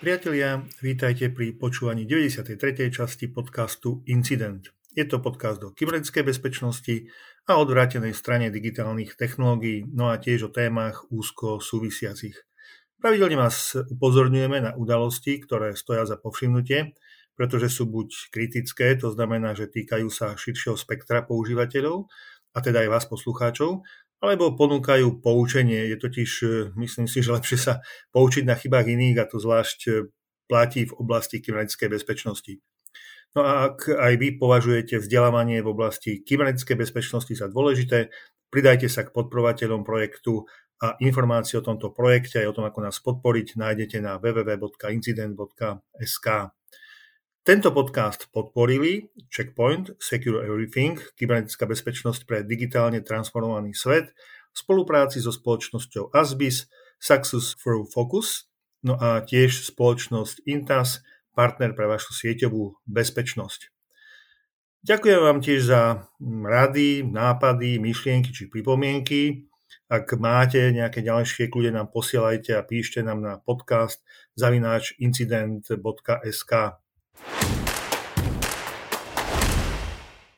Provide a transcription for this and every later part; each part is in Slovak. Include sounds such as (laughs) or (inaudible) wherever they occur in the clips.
Priatelia, vítajte pri počúvaní 93. časti podcastu Incident. Je to podcast o kybernetickej bezpečnosti a odvrátenej strane digitálnych technológií, no a tiež o témach úzko súvisiacich. Pravidelne vás upozorňujeme na udalosti, ktoré stoja za povšimnutie, pretože sú buď kritické, to znamená, že týkajú sa širšieho spektra používateľov, a teda aj vás poslucháčov, alebo ponúkajú poučenie. Je totiž, e, myslím si, že lepšie sa poučiť na chybách iných a to zvlášť e, platí v oblasti kybernetickej bezpečnosti. No a ak aj vy považujete vzdelávanie v oblasti kybernetickej bezpečnosti za dôležité, pridajte sa k podporovateľom projektu a informácie o tomto projekte aj o tom, ako nás podporiť, nájdete na www.incident.sk. Tento podcast podporili Checkpoint, Secure Everything, kybernetická bezpečnosť pre digitálne transformovaný svet, v spolupráci so spoločnosťou Asbis, Success Through Focus, no a tiež spoločnosť Intas, partner pre vašu sieťovú bezpečnosť. Ďakujem vám tiež za rady, nápady, myšlienky či pripomienky. Ak máte nejaké ďalšie, kľude nám posielajte a píšte nám na podcast zavináč incident.sk.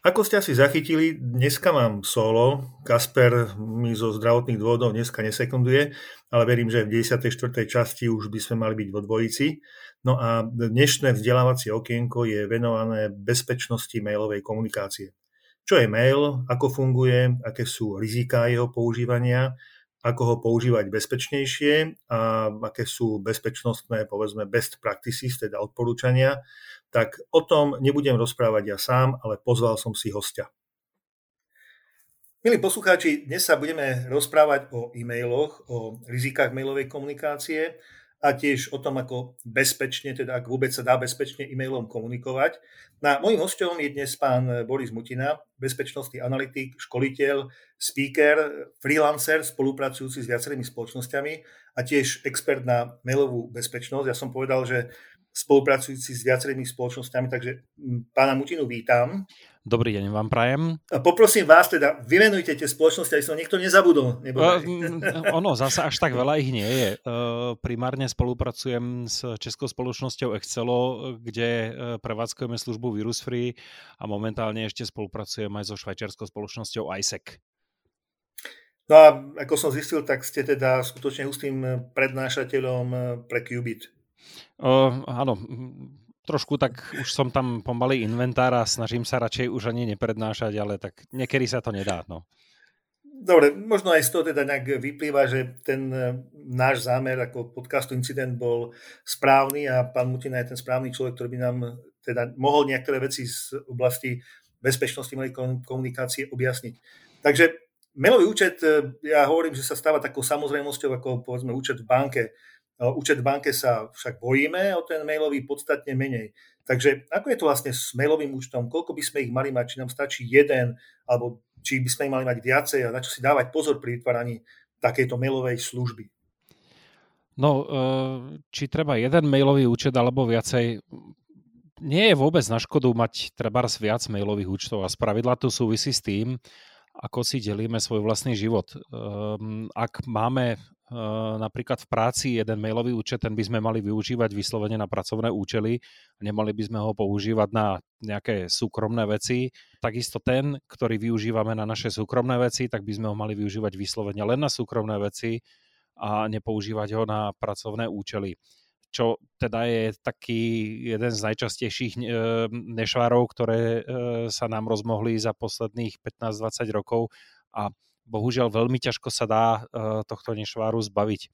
Ako ste asi zachytili, dneska mám solo. Kasper mi zo zdravotných dôvodov dneska nesekunduje, ale verím, že v 94. časti už by sme mali byť vo dvojici. No a dnešné vzdelávacie okienko je venované bezpečnosti mailovej komunikácie. Čo je mail, ako funguje, aké sú riziká jeho používania, ako ho používať bezpečnejšie a aké sú bezpečnostné, povedzme, best practices, teda odporúčania, tak o tom nebudem rozprávať ja sám, ale pozval som si hostia. Milí poslucháči, dnes sa budeme rozprávať o e-mailoch, o rizikách mailovej komunikácie a tiež o tom, ako bezpečne, teda ak vôbec sa dá bezpečne e-mailom komunikovať. Na mojím hostom je dnes pán Boris Mutina, bezpečnostný analytik, školiteľ, speaker, freelancer, spolupracujúci s viacerými spoločnosťami a tiež expert na mailovú bezpečnosť. Ja som povedal, že spolupracujúci s viacerými spoločnosťami, takže pána Mutinu vítam. Dobrý deň vám prajem. A poprosím vás teda, vymenujte tie spoločnosti, aby som niekto nezabudol. Uh, ono, zase až tak veľa ich nie je. Uh, primárne spolupracujem s českou spoločnosťou Excelo, kde uh, prevádzkujeme službu Virus Free a momentálne ešte spolupracujem aj so švajčiarskou spoločnosťou ISEC. No a ako som zistil, tak ste teda skutočne ústým prednášateľom pre Qubit. Uh, áno, trošku tak už som tam pomaly inventár a snažím sa radšej už ani neprednášať, ale tak niekedy sa to nedá. No. Dobre, možno aj z toho teda nejak vyplýva, že ten e, náš zámer ako podcastu Incident bol správny a pán Mutina je ten správny človek, ktorý by nám teda mohol niektoré veci z oblasti bezpečnosti malej komunikácie objasniť. Takže mailový účet, e, ja hovorím, že sa stáva takou samozrejmosťou ako povedzme účet v banke Účet v banke sa však bojíme, o ten mailový podstatne menej. Takže ako je to vlastne s mailovým účtom? Koľko by sme ich mali mať? Či nám stačí jeden? Alebo či by sme ich mali mať viacej? A na čo si dávať pozor pri vytváraní takejto mailovej služby? No, e, či treba jeden mailový účet alebo viacej, nie je vôbec na škodu mať treba viac mailových účtov a spravidla to súvisí s tým, ako si delíme svoj vlastný život. Ehm, ak máme napríklad v práci jeden mailový účet, ten by sme mali využívať vyslovene na pracovné účely, nemali by sme ho používať na nejaké súkromné veci. Takisto ten, ktorý využívame na naše súkromné veci, tak by sme ho mali využívať vyslovene len na súkromné veci a nepoužívať ho na pracovné účely čo teda je taký jeden z najčastejších eh, nešvárov, ktoré eh, sa nám rozmohli za posledných 15-20 rokov a bohužiaľ veľmi ťažko sa dá uh, tohto nešváru zbaviť.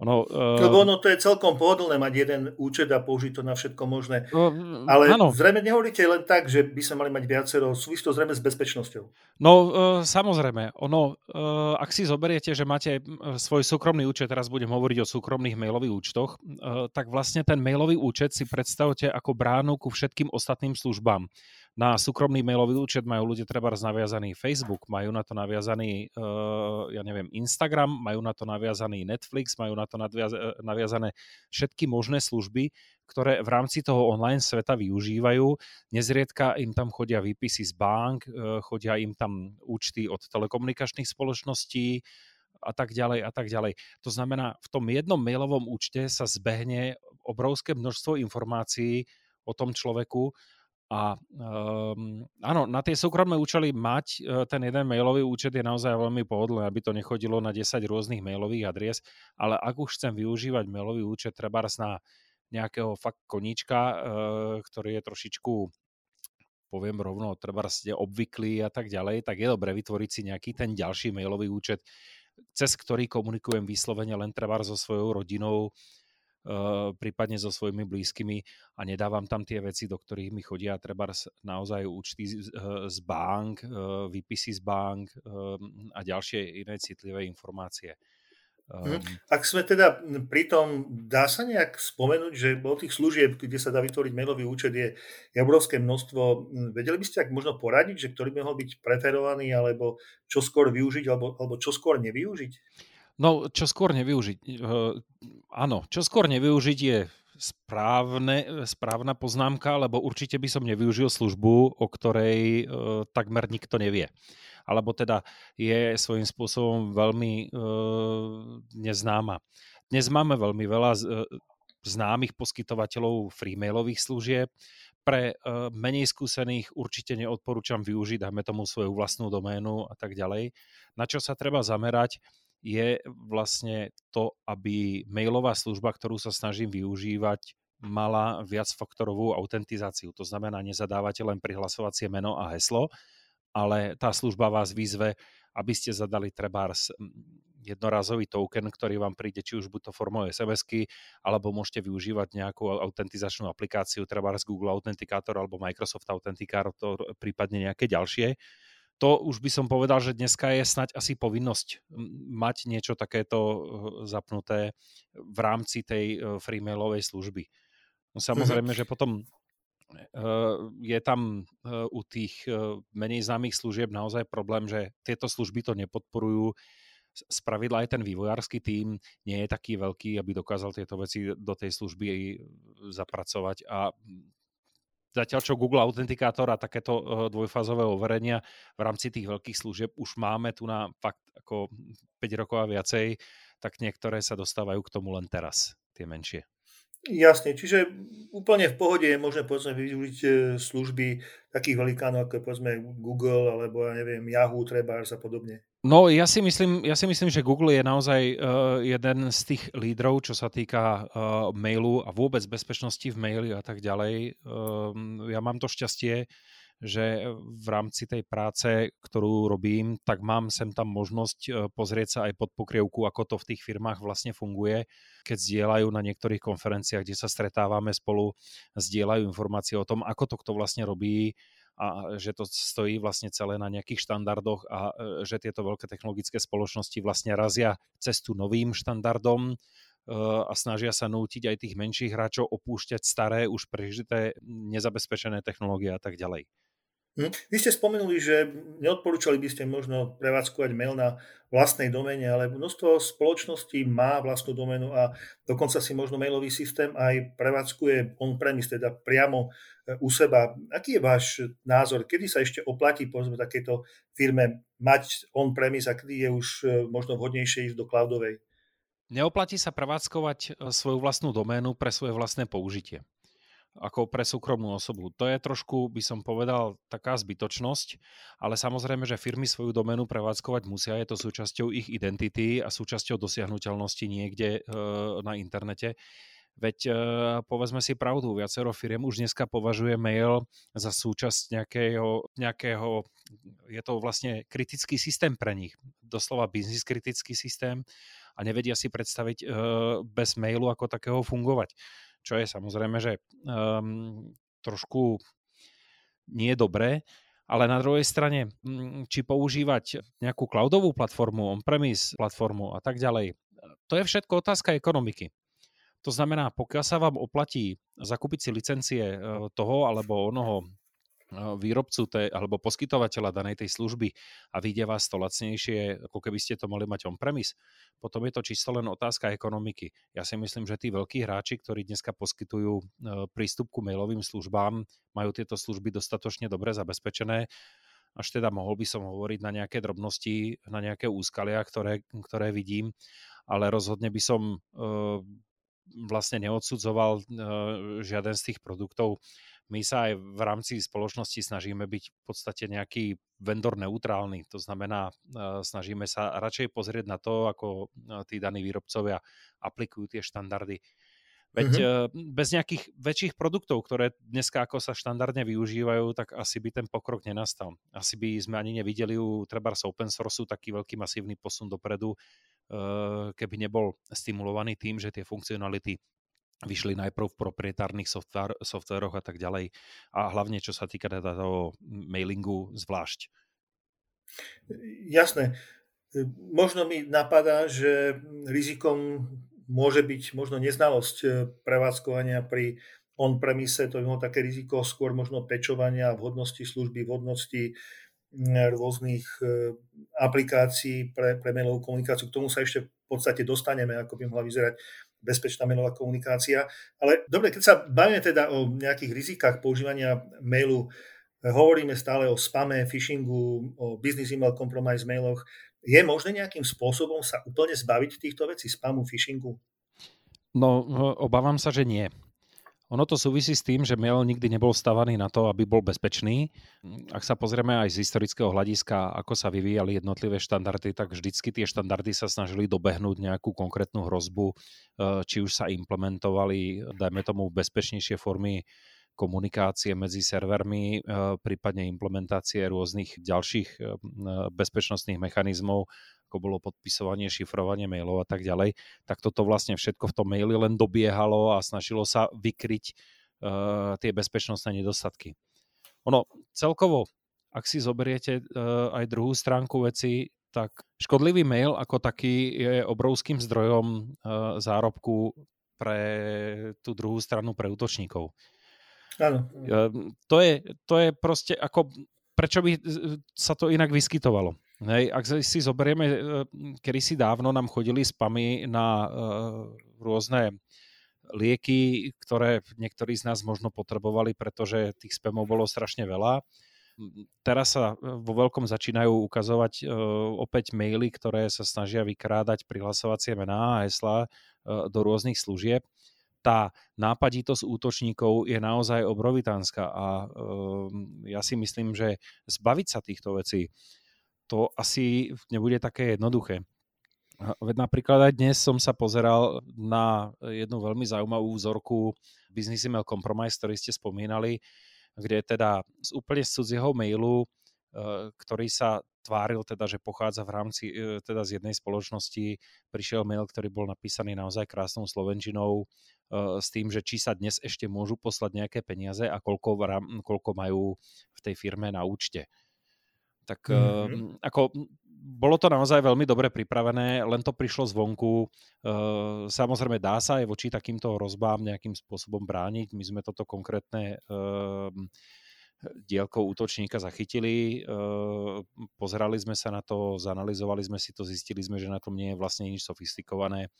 Ono, uh... Lebo ono to je celkom pohodlné mať jeden účet a použiť to na všetko možné. Uh, Ale áno. zrejme nehovoríte len tak, že by sme mali mať viacero, súvisí to zrejme s bezpečnosťou. No uh, samozrejme, ono, uh, ak si zoberiete, že máte svoj súkromný účet, teraz budem hovoriť o súkromných mailových účtoch, uh, tak vlastne ten mailový účet si predstavte ako bránu ku všetkým ostatným službám. Na súkromný mailový účet majú ľudia treba naviazaný Facebook, majú na to naviazaný, uh, ja neviem, Instagram, majú na to naviazaný Netflix, majú na to nadviaz- eh, naviazané všetky možné služby, ktoré v rámci toho online sveta využívajú. Nezriedka im tam chodia výpisy z bank, uh, chodia im tam účty od telekomunikačných spoločností, a tak ďalej a tak ďalej. To znamená, v tom jednom mailovom účte sa zbehne obrovské množstvo informácií o tom človeku a um, áno, na tie súkromné účely mať uh, ten jeden mailový účet je naozaj veľmi pohodlné, aby to nechodilo na 10 rôznych mailových adries, ale ak už chcem využívať mailový účet treba na nejakého fakt koníčka, uh, ktorý je trošičku poviem rovno, treba obvyklý a tak ďalej, tak je dobré vytvoriť si nejaký ten ďalší mailový účet, cez ktorý komunikujem vyslovene len treba so svojou rodinou, prípadne so svojimi blízkymi a nedávam tam tie veci, do ktorých mi chodia treba naozaj účty z, z bank, uh, výpisy z bank a ďalšie iné citlivé informácie. Um, Ak sme teda pri tom, dá sa nejak spomenúť, že o tých služieb, kde sa dá vytvoriť mailový účet, je, obrovské množstvo. Vedeli by ste ak možno poradiť, že ktorý by mohol byť preferovaný, alebo čo skôr využiť, alebo, alebo čo skôr nevyužiť? No, čo skôr nevyužiť? Uh, áno, čo skôr nevyužiť je správne, správna poznámka, lebo určite by som nevyužil službu, o ktorej uh, takmer nikto nevie alebo teda je svojím spôsobom veľmi uh, neznáma. Dnes máme veľmi veľa z, uh, známych poskytovateľov freemailových služieb. Pre uh, menej skúsených určite neodporúčam využiť, dajme tomu svoju vlastnú doménu a tak ďalej. Na čo sa treba zamerať, je vlastne to, aby mailová služba, ktorú sa snažím využívať, mala viacfaktorovú autentizáciu. To znamená, nezadávate len prihlasovacie meno a heslo, ale tá služba vás vyzve, aby ste zadali trebárs jednorázový token, ktorý vám príde či už buď to formou sms alebo môžete využívať nejakú autentizačnú aplikáciu, trebárs Google Authenticator alebo Microsoft Authenticator, prípadne nejaké ďalšie. To už by som povedal, že dneska je snať asi povinnosť mať niečo takéto e, zapnuté v rámci tej e, freemailovej služby. No mhm. samozrejme, že potom Eh, je tam u tých menej známych služieb naozaj problém, že tieto služby to nepodporujú. Spravidla aj ten vývojársky tím nie je taký veľký, aby dokázal tieto veci do tej služby zapracovať a Zatiaľ, čo Google Authenticator a takéto dvojfázové overenia v rámci tých veľkých služieb už máme tu na fakt ako 5 rokov a viacej, tak niektoré sa dostávajú k tomu len teraz, tie menšie. Jasne, čiže úplne v pohode je možné povedzme využiť e, služby takých velikánov ako je povedzme Google alebo ja neviem Yahoo, Trebars a podobne. No ja si myslím, ja si myslím že Google je naozaj uh, jeden z tých lídrov, čo sa týka uh, mailu a vôbec bezpečnosti v maili a tak ďalej. Uh, ja mám to šťastie, že v rámci tej práce, ktorú robím, tak mám sem tam možnosť e, pozrieť sa aj pod pokrievku, ako to v tých firmách vlastne funguje, keď zdieľajú na niektorých konferenciách, kde sa stretávame spolu, zdieľajú informácie o tom, ako to kto vlastne robí, a že to stojí vlastne celé na nejakých štandardoch a e, že tieto veľké technologické spoločnosti vlastne razia cestu novým štandardom e, a snažia sa nútiť aj tých menších hráčov opúšťať staré, už prežité, nezabezpečené technológie a tak ďalej. Hm. Vy ste spomenuli, že neodporúčali by ste možno prevádzkovať mail na vlastnej domene, ale množstvo spoločností má vlastnú domenu a dokonca si možno mailový systém aj prevádzkuje on-premise, teda priamo e, u seba. Aký je váš názor? Kedy sa ešte oplatí povedzme takéto firme mať on-premise a kedy je už e, možno vhodnejšie ísť do cloudovej? Neoplatí sa prevádzkovať e, svoju vlastnú doménu pre svoje vlastné použitie ako pre súkromnú osobu. To je trošku, by som povedal, taká zbytočnosť, ale samozrejme, že firmy svoju doménu prevádzkovať musia, je to súčasťou ich identity a súčasťou dosiahnuteľnosti niekde e, na internete. Veď e, povedzme si pravdu, viacero firiem už dneska považuje mail za súčasť nejakého, nejakého, je to vlastne kritický systém pre nich, doslova biznis kritický systém a nevedia si predstaviť e, bez mailu ako takého fungovať čo je samozrejme, že um, trošku nie je dobré, ale na druhej strane, mm, či používať nejakú cloudovú platformu, on-premise platformu a tak ďalej, to je všetko otázka ekonomiky. To znamená, pokiaľ sa vám oplatí zakúpiť si licencie e, toho alebo onoho výrobcu tej, alebo poskytovateľa danej tej služby a vyjde vás to lacnejšie, ako keby ste to mali mať on-premise, potom je to čisto len otázka ekonomiky. Ja si myslím, že tí veľkí hráči, ktorí dneska poskytujú e, prístup ku mailovým službám, majú tieto služby dostatočne dobre zabezpečené až teda mohol by som hovoriť na nejaké drobnosti, na nejaké úskalia, ktoré, ktoré vidím, ale rozhodne by som vlastne neodsudzoval žiaden z tých produktov my sa aj v rámci spoločnosti snažíme byť v podstate nejaký vendor neutrálny. To znamená, e, snažíme sa radšej pozrieť na to, ako e, tí daní výrobcovia aplikujú tie štandardy. Veď mm-hmm. bez nejakých väčších produktov, ktoré dneska ako sa štandardne využívajú, tak asi by ten pokrok nenastal. Asi by sme ani nevideli u treba z open sourceu taký veľký masívny posun dopredu, keby nebol stimulovaný tým, že tie funkcionality vyšli najprv v proprietárnych softveroch a tak ďalej. A hlavne, čo sa týka teda toho mailingu zvlášť. Jasné. Možno mi napadá, že rizikom môže byť možno neznalosť eh, prevádzkovania pri on-premise, to je také riziko skôr možno pečovania, vhodnosti služby, vhodnosti rôznych eh, aplikácií pre, pre mailovú komunikáciu. K tomu sa ešte v podstate dostaneme, ako by mohla vyzerať bezpečná mailová komunikácia. Ale dobre, keď sa bavíme teda o nejakých rizikách používania mailu, hovoríme stále o spame, phishingu, o business email compromise mailoch. Je možné nejakým spôsobom sa úplne zbaviť týchto vecí, spamu, phishingu? No, obávam sa, že nie. Ono to súvisí s tým, že mail nikdy nebol stavaný na to, aby bol bezpečný. Ak sa pozrieme aj z historického hľadiska, ako sa vyvíjali jednotlivé štandardy, tak vždycky tie štandardy sa snažili dobehnúť nejakú konkrétnu hrozbu, e, či už sa implementovali, dajme tomu, bezpečnejšie formy komunikácie medzi servermi, e, prípadne implementácie rôznych ďalších e, bezpečnostných mechanizmov, ako bolo podpisovanie, šifrovanie mailov a tak ďalej, tak toto vlastne všetko v tom maili len dobiehalo a snažilo sa vykryť uh, tie bezpečnostné nedostatky. Ono celkovo, ak si zoberiete uh, aj druhú stránku veci, tak škodlivý mail ako taký je obrovským zdrojom uh, zárobku pre tú druhú stranu, pre útočníkov. Áno. To je, to je proste ako, prečo by sa to inak vyskytovalo? Hej, ak si zoberieme, e, kedy si dávno nám chodili spamy na uh, rôzne lieky, ktoré niektorí z nás možno potrebovali, pretože tých spamov bolo strašne veľa. Teraz sa e, vo veľkom začínajú ukazovať uh, opäť maily, ktoré sa snažia vykrádať prihlasovacie mená a hesla uh, do rôznych služieb. Tá nápaditosť útočníkov je naozaj obrovitánska a uh, ja si myslím, že zbaviť sa týchto vecí to asi nebude také jednoduché. Veď napríklad aj dnes som sa pozeral na jednu veľmi zaujímavú vzorku Business Email Compromise, ktorý ste spomínali, kde teda z úplne z cudzieho mailu, e, ktorý sa tváril teda, že pochádza v rámci e, teda z jednej spoločnosti, prišiel mail, ktorý bol napísaný naozaj krásnou slovenčinou e, s tým, že či sa dnes ešte môžu poslať nejaké peniaze a koľko, koľko majú v tej firme na účte. Tak mm-hmm. ako bolo to naozaj veľmi dobre pripravené, len to prišlo zvonku. Uh, samozrejme dá sa aj voči takýmto hrozbám nejakým spôsobom brániť. My sme toto konkrétne uh, dielkou útočníka zachytili, pozerali sme sa na to, zanalizovali sme si to, zistili sme, že na tom nie je vlastne nič sofistikované.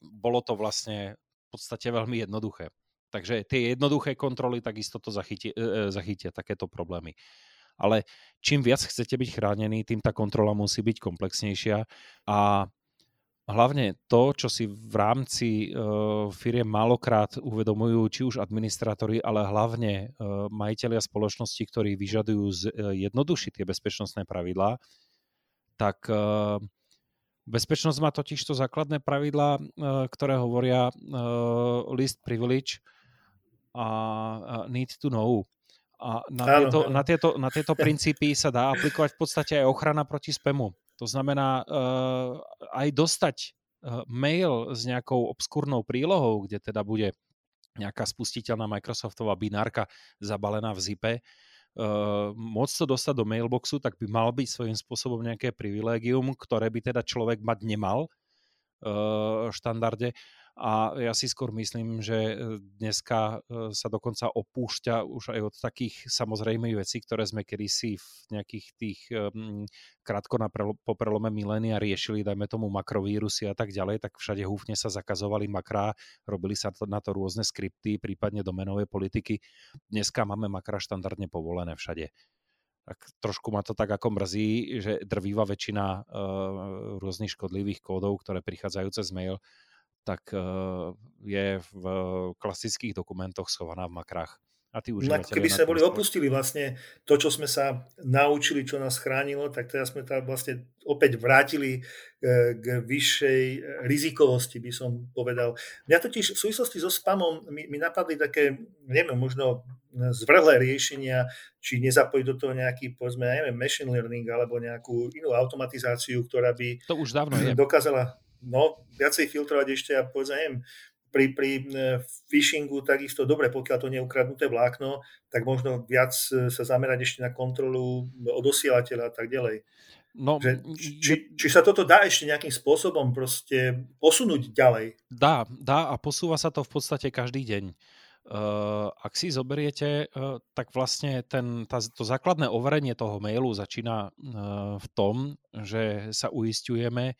Bolo to vlastne v podstate veľmi jednoduché. Takže tie jednoduché kontroly takisto to zachytia, zachytia takéto problémy ale čím viac chcete byť chránení, tým tá kontrola musí byť komplexnejšia a hlavne to, čo si v rámci uh, firie málokrát uvedomujú či už administrátori, ale hlavne uh, majiteľia spoločnosti, ktorí vyžadujú z, uh, jednodušiť tie bezpečnostné pravidlá, tak uh, bezpečnosť má totiž to základné pravidlá, uh, ktoré hovoria uh, list privilege a uh, need to know. A na, áno, tieto, áno. Na, tieto, na tieto princípy sa dá aplikovať v podstate aj ochrana proti spamu. To znamená uh, aj dostať uh, mail s nejakou obskúrnou prílohou, kde teda bude nejaká spustiteľná Microsoftová binárka zabalená v zipe, uh, môcť to dostať do mailboxu, tak by mal byť svojím spôsobom nejaké privilégium, ktoré by teda človek mať nemal uh, štandarde a ja si skôr myslím, že e, dneska e, sa dokonca opúšťa už aj od takých samozrejmých vecí, ktoré sme kedysi v nejakých tých um, krátko na prelo, po prelome milénia riešili, dajme tomu makrovírusy a tak ďalej, tak všade húfne sa zakazovali makrá, robili sa na to rôzne skripty, prípadne domenové politiky. Dneska máme makra štandardne povolené všade. tak trošku ma to tak ako mrzí, že drvíva väčšina uh, rôznych škodlivých kódov, ktoré prichádzajú cez mail, tak uh, je v klasických dokumentoch schovaná v makrách. A tí no, keby sme boli opustili vlastne to, čo sme sa naučili, čo nás chránilo, tak teraz sme tam vlastne opäť vrátili e, k vyššej rizikovosti, by som povedal. Mňa totiž v súvislosti so spamom mi, mi napadli také, neviem, možno zvrhlé riešenia, či nezapojiť do toho nejaký, povedzme, neviem, machine learning alebo nejakú inú automatizáciu, ktorá by to už dávno je. dokázala no, viacej filtrovať ešte a povedzme, neviem, pri, pri e, phishingu takisto dobre, pokiaľ to nie je ukradnuté vlákno, tak možno viac e, sa zamerať ešte na kontrolu odosielateľa a tak ďalej. No, že, či, či sa toto dá ešte nejakým spôsobom proste posunúť ďalej? Dá, dá a posúva sa to v podstate každý deň. Uh, ak si zoberiete, uh, tak vlastne ten, tá, to základné overenie toho mailu začína uh, v tom, že sa uistujeme,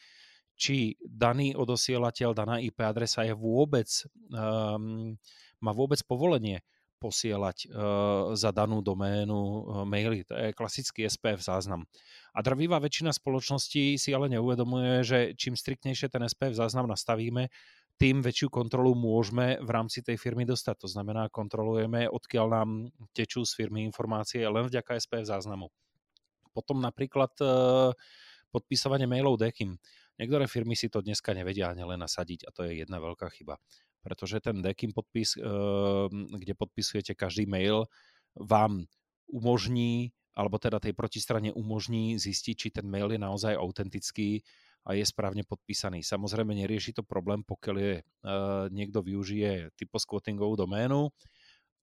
či daný odosielateľ, daná IP adresa je vôbec, um, má vôbec povolenie posielať uh, za danú doménu uh, maily. To je klasický SPF záznam. A drvivá väčšina spoločností si ale neuvedomuje, že čím striktnejšie ten SPF záznam nastavíme, tým väčšiu kontrolu môžeme v rámci tej firmy dostať. To znamená, kontrolujeme, odkiaľ nám tečú z firmy informácie len vďaka SPF záznamu. Potom napríklad uh, podpisovanie mailov DEKIM. Niektoré firmy si to dneska nevedia ani len nasadiť a to je jedna veľká chyba. Pretože ten DEKIM podpis, ehm, kde podpisujete každý mail, vám umožní, alebo teda tej protistrane umožní zistiť, či ten mail je naozaj autentický a je správne podpísaný. Samozrejme nerieši to problém, pokiaľ je, e, niekto využije typoskvotingovú doménu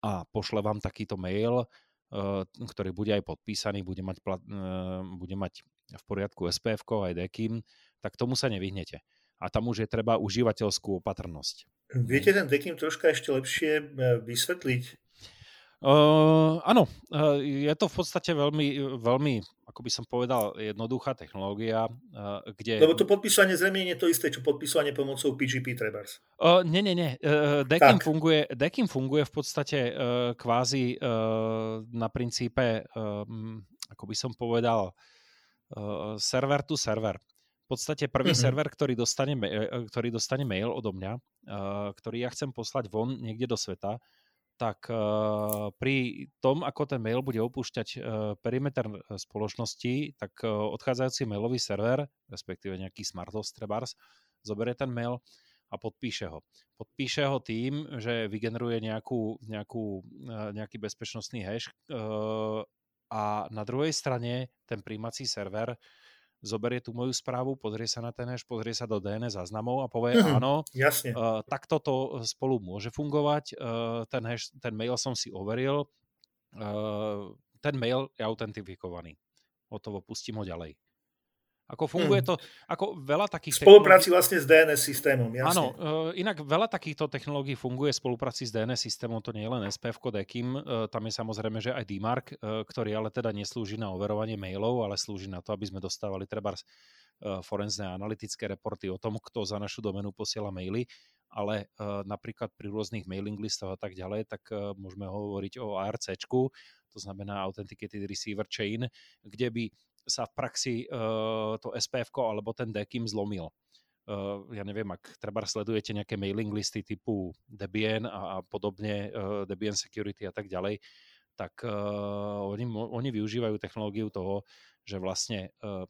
a pošle vám takýto mail, ktorý bude aj podpísaný, bude mať, plat, e, bude mať v poriadku SPF aj DKIM, tak tomu sa nevyhnete. A tam už je treba užívateľskú opatrnosť. Viete ten DKIM troška ešte lepšie e, vysvetliť? Uh, áno, uh, je to v podstate veľmi, veľmi, ako by som povedal, jednoduchá technológia, uh, kde... Lebo to podpísanie zrejme je to isté, čo podpísanie pomocou PGP Trebars. Uh, nie, nie, nie. Uh, Dekim, funguje, Dekim funguje v podstate kvázi na princípe, ako by som povedal, server to server. V podstate prvý mm-hmm. server, ktorý dostane, ktorý dostane mail odo mňa, ktorý ja chcem poslať von niekde do sveta, tak uh, pri tom, ako ten mail bude opúšťať uh, perimeter spoločnosti, tak odchádzajúci mailový server, respektíve nejaký smarthost trebárs, zoberie ten mail a podpíše ho. Podpíše ho tým, že vygeneruje nejakú, nejakú, nejaký bezpečnostný hash a na druhej strane ten príjmací server zoberie tú moju správu, pozrie sa na ten hash, pozrie sa do DNS záznamov a povie mm, áno, jasne. Uh, takto to spolu môže fungovať, uh, ten, hash, ten mail som si overil, uh, ten mail je autentifikovaný. Hotovo, pustím ho ďalej. Ako funguje hmm. to, ako veľa takých... Spolupráci vlastne s DNS systémom, jasne. Áno, uh, inak veľa takýchto technológií funguje v spolupráci s DNS systémom, to nie je len SPF Dekim, uh, tam je samozrejme, že aj DMARC, uh, ktorý ale teda neslúži na overovanie mailov, ale slúži na to, aby sme dostávali treba forenzné analytické reporty o tom, kto za našu domenu posiela maily, ale uh, napríklad pri rôznych mailing listoch a tak ďalej, tak uh, môžeme hovoriť o ARCčku, to znamená Authenticated Receiver Chain, kde by sa v praxi to SPF alebo ten DKIM zlomil. Uh, ja neviem, ak treba sledujete nejaké mailing listy typu Debian a, a podobne, Debian Security a tak ďalej, tak uh, oni, oni využívajú technológiu toho, že vlastne uh,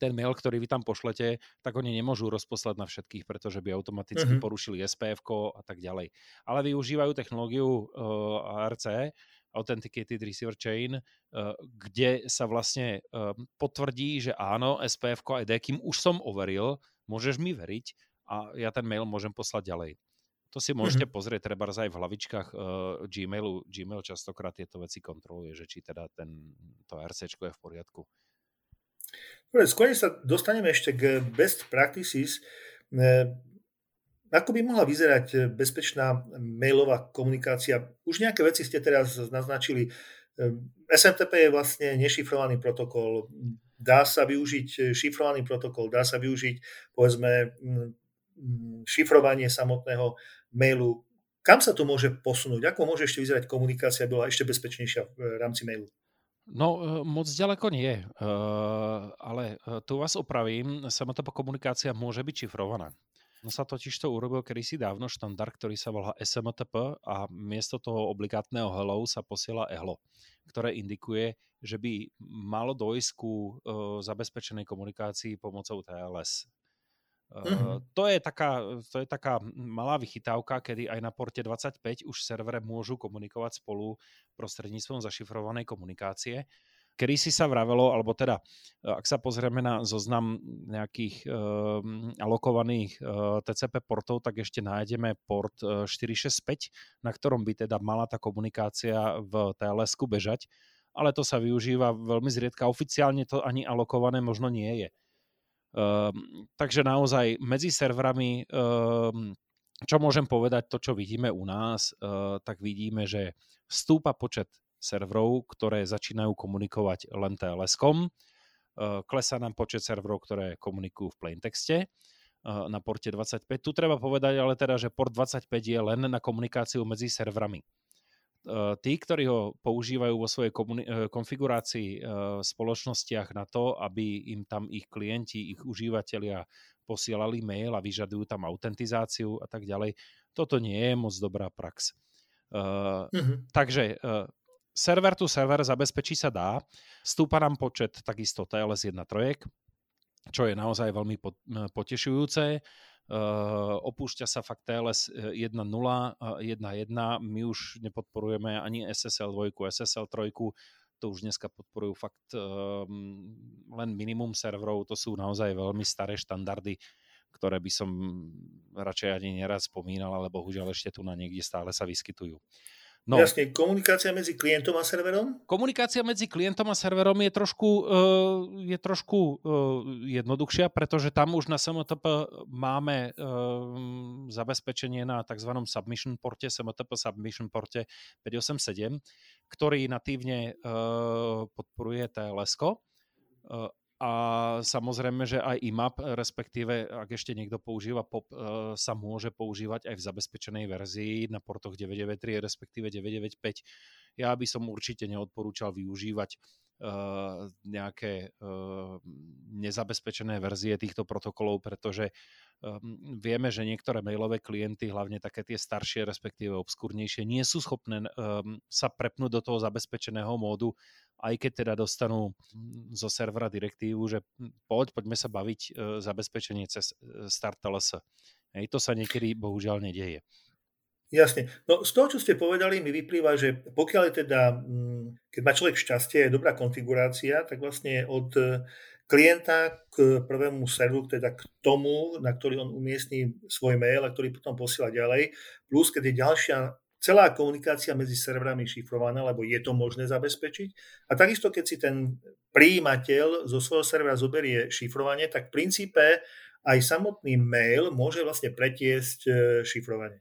ten mail, ktorý vy tam pošlete, tak oni nemôžu rozposlať na všetkých, pretože by automaticky uh-huh. porušili SPF a tak ďalej. Ale využívajú technológiu uh, ARC, Authenticated Receiver Chain, eh, kde sa vlastne eh, potvrdí, že áno, SPF aj DKIM už som overil, môžeš mi veriť a ja ten mail môžem poslať ďalej. To si môžete mm-hmm. pozrieť treba aj v hlavičkách uh, Gmailu. Gmail častokrát tieto veci kontroluje, že či teda ten, to RC je v poriadku. Dobre, skôr sa dostaneme ešte k best practices. Ako by mohla vyzerať bezpečná mailová komunikácia? Už nejaké veci ste teraz naznačili. E, SMTP je vlastne nešifrovaný protokol. Dá sa využiť šifrovaný protokol, dá sa využiť povedzme šifrovanie samotného mailu. Kam sa to môže posunúť? Ako môže ešte vyzerať komunikácia, bola ešte bezpečnejšia v rámci mailu? No, e, moc ďaleko nie, ale tu vás opravím, SMTP komunikácia môže byť šifrovaná. No sa totiž to urobil kedysi dávno štandard, ktorý sa volá SMTP a miesto toho obligátneho hello sa posiela EHLO, ktoré indikuje, že by malo dojsť ku uh, zabezpečenej komunikácii pomocou TLS. Mm-hmm. to, je taká, to je taká malá vychytávka, kedy aj na porte 25 už servere môžu komunikovať spolu prostredníctvom zašifrovanej komunikácie kedy si sa vravelo, alebo teda, e, ak sa pozrieme na zoznam nejakých uh, alokovaných uh, TCP portov, tak ešte nájdeme port 465, na ktorom by teda mala tá komunikácia v TLS-ku bežať, ale to sa využíva veľmi zriedka. Oficiálne to ani alokované možno nie je. Uh, takže naozaj medzi serverami uh, čo môžem povedať, to, čo vidíme u nás, uh, tak vidíme, že stúpa počet serverov, ktoré začínajú komunikovať len TLS-kom. Eh, klesá nám počet serverov, ktoré komunikujú v plaintexte eh, na porte 25. Tu treba povedať ale teda, že port 25 je len na komunikáciu medzi serverami. Eh, tí, ktorí ho používajú vo svojej konfigurácii v spoločnostiach na to, aby im tam ich klienti, ich užívateľia posielali mail a vyžadujú tam autentizáciu a tak ďalej, toto nie je moc dobrá prax. Uh-huh. Takže server to server zabezpečí sa dá. Stúpa nám počet takisto TLS 1.3, čo je naozaj veľmi potešujúce. Uh, opúšťa sa fakt TLS 1.0, 1.1, my už nepodporujeme ani SSL 2, SSL 3, to už dneska podporujú fakt uh, len minimum serverov, to sú naozaj veľmi staré štandardy, ktoré by som radšej ani neraz spomínal, ale bohužiaľ ešte tu na niekde stále sa vyskytujú. No. Jasne, komunikácia medzi klientom a serverom? Komunikácia medzi klientom a serverom je trošku, uh, je trošku uh, jednoduchšia, pretože tam už na SMTP máme uh, zabezpečenie na tzv. submission porte, SMTP submission porte 587, ktorý natívne podporuje TLS. A samozrejme, že aj IMAP, respektíve ak ešte niekto používa POP, e, sa môže používať aj v zabezpečenej verzii na portoch 993, respektíve 995. Ja by som určite neodporúčal využívať uh, nejaké uh, nezabezpečené verzie týchto protokolov, pretože vieme, že niektoré mailové klienty, hlavne také tie staršie, respektíve obskúrnejšie, nie sú schopné sa prepnúť do toho zabezpečeného módu aj keď teda dostanú mm, zo servera direktívu, že hm, poď, poďme sa baviť e, zabezpečenie cez e, Start LS. Hej, to sa niekedy bohužiaľ nedieje. Jasne. No z toho, čo ste povedali, mi vyplýva, že pokiaľ je teda, hm, keď má človek šťastie, je dobrá konfigurácia, tak vlastne od e, klienta k prvému serveru, teda k tomu, na ktorý on umiestní svoj mail a ktorý potom posiela ďalej, plus keď je ďalšia celá komunikácia medzi serverami šifrovaná, lebo je to možné zabezpečiť. A takisto, keď si ten príjimateľ zo svojho servera zoberie šifrovanie, tak v princípe aj samotný mail môže vlastne pretiesť e, šifrovanie.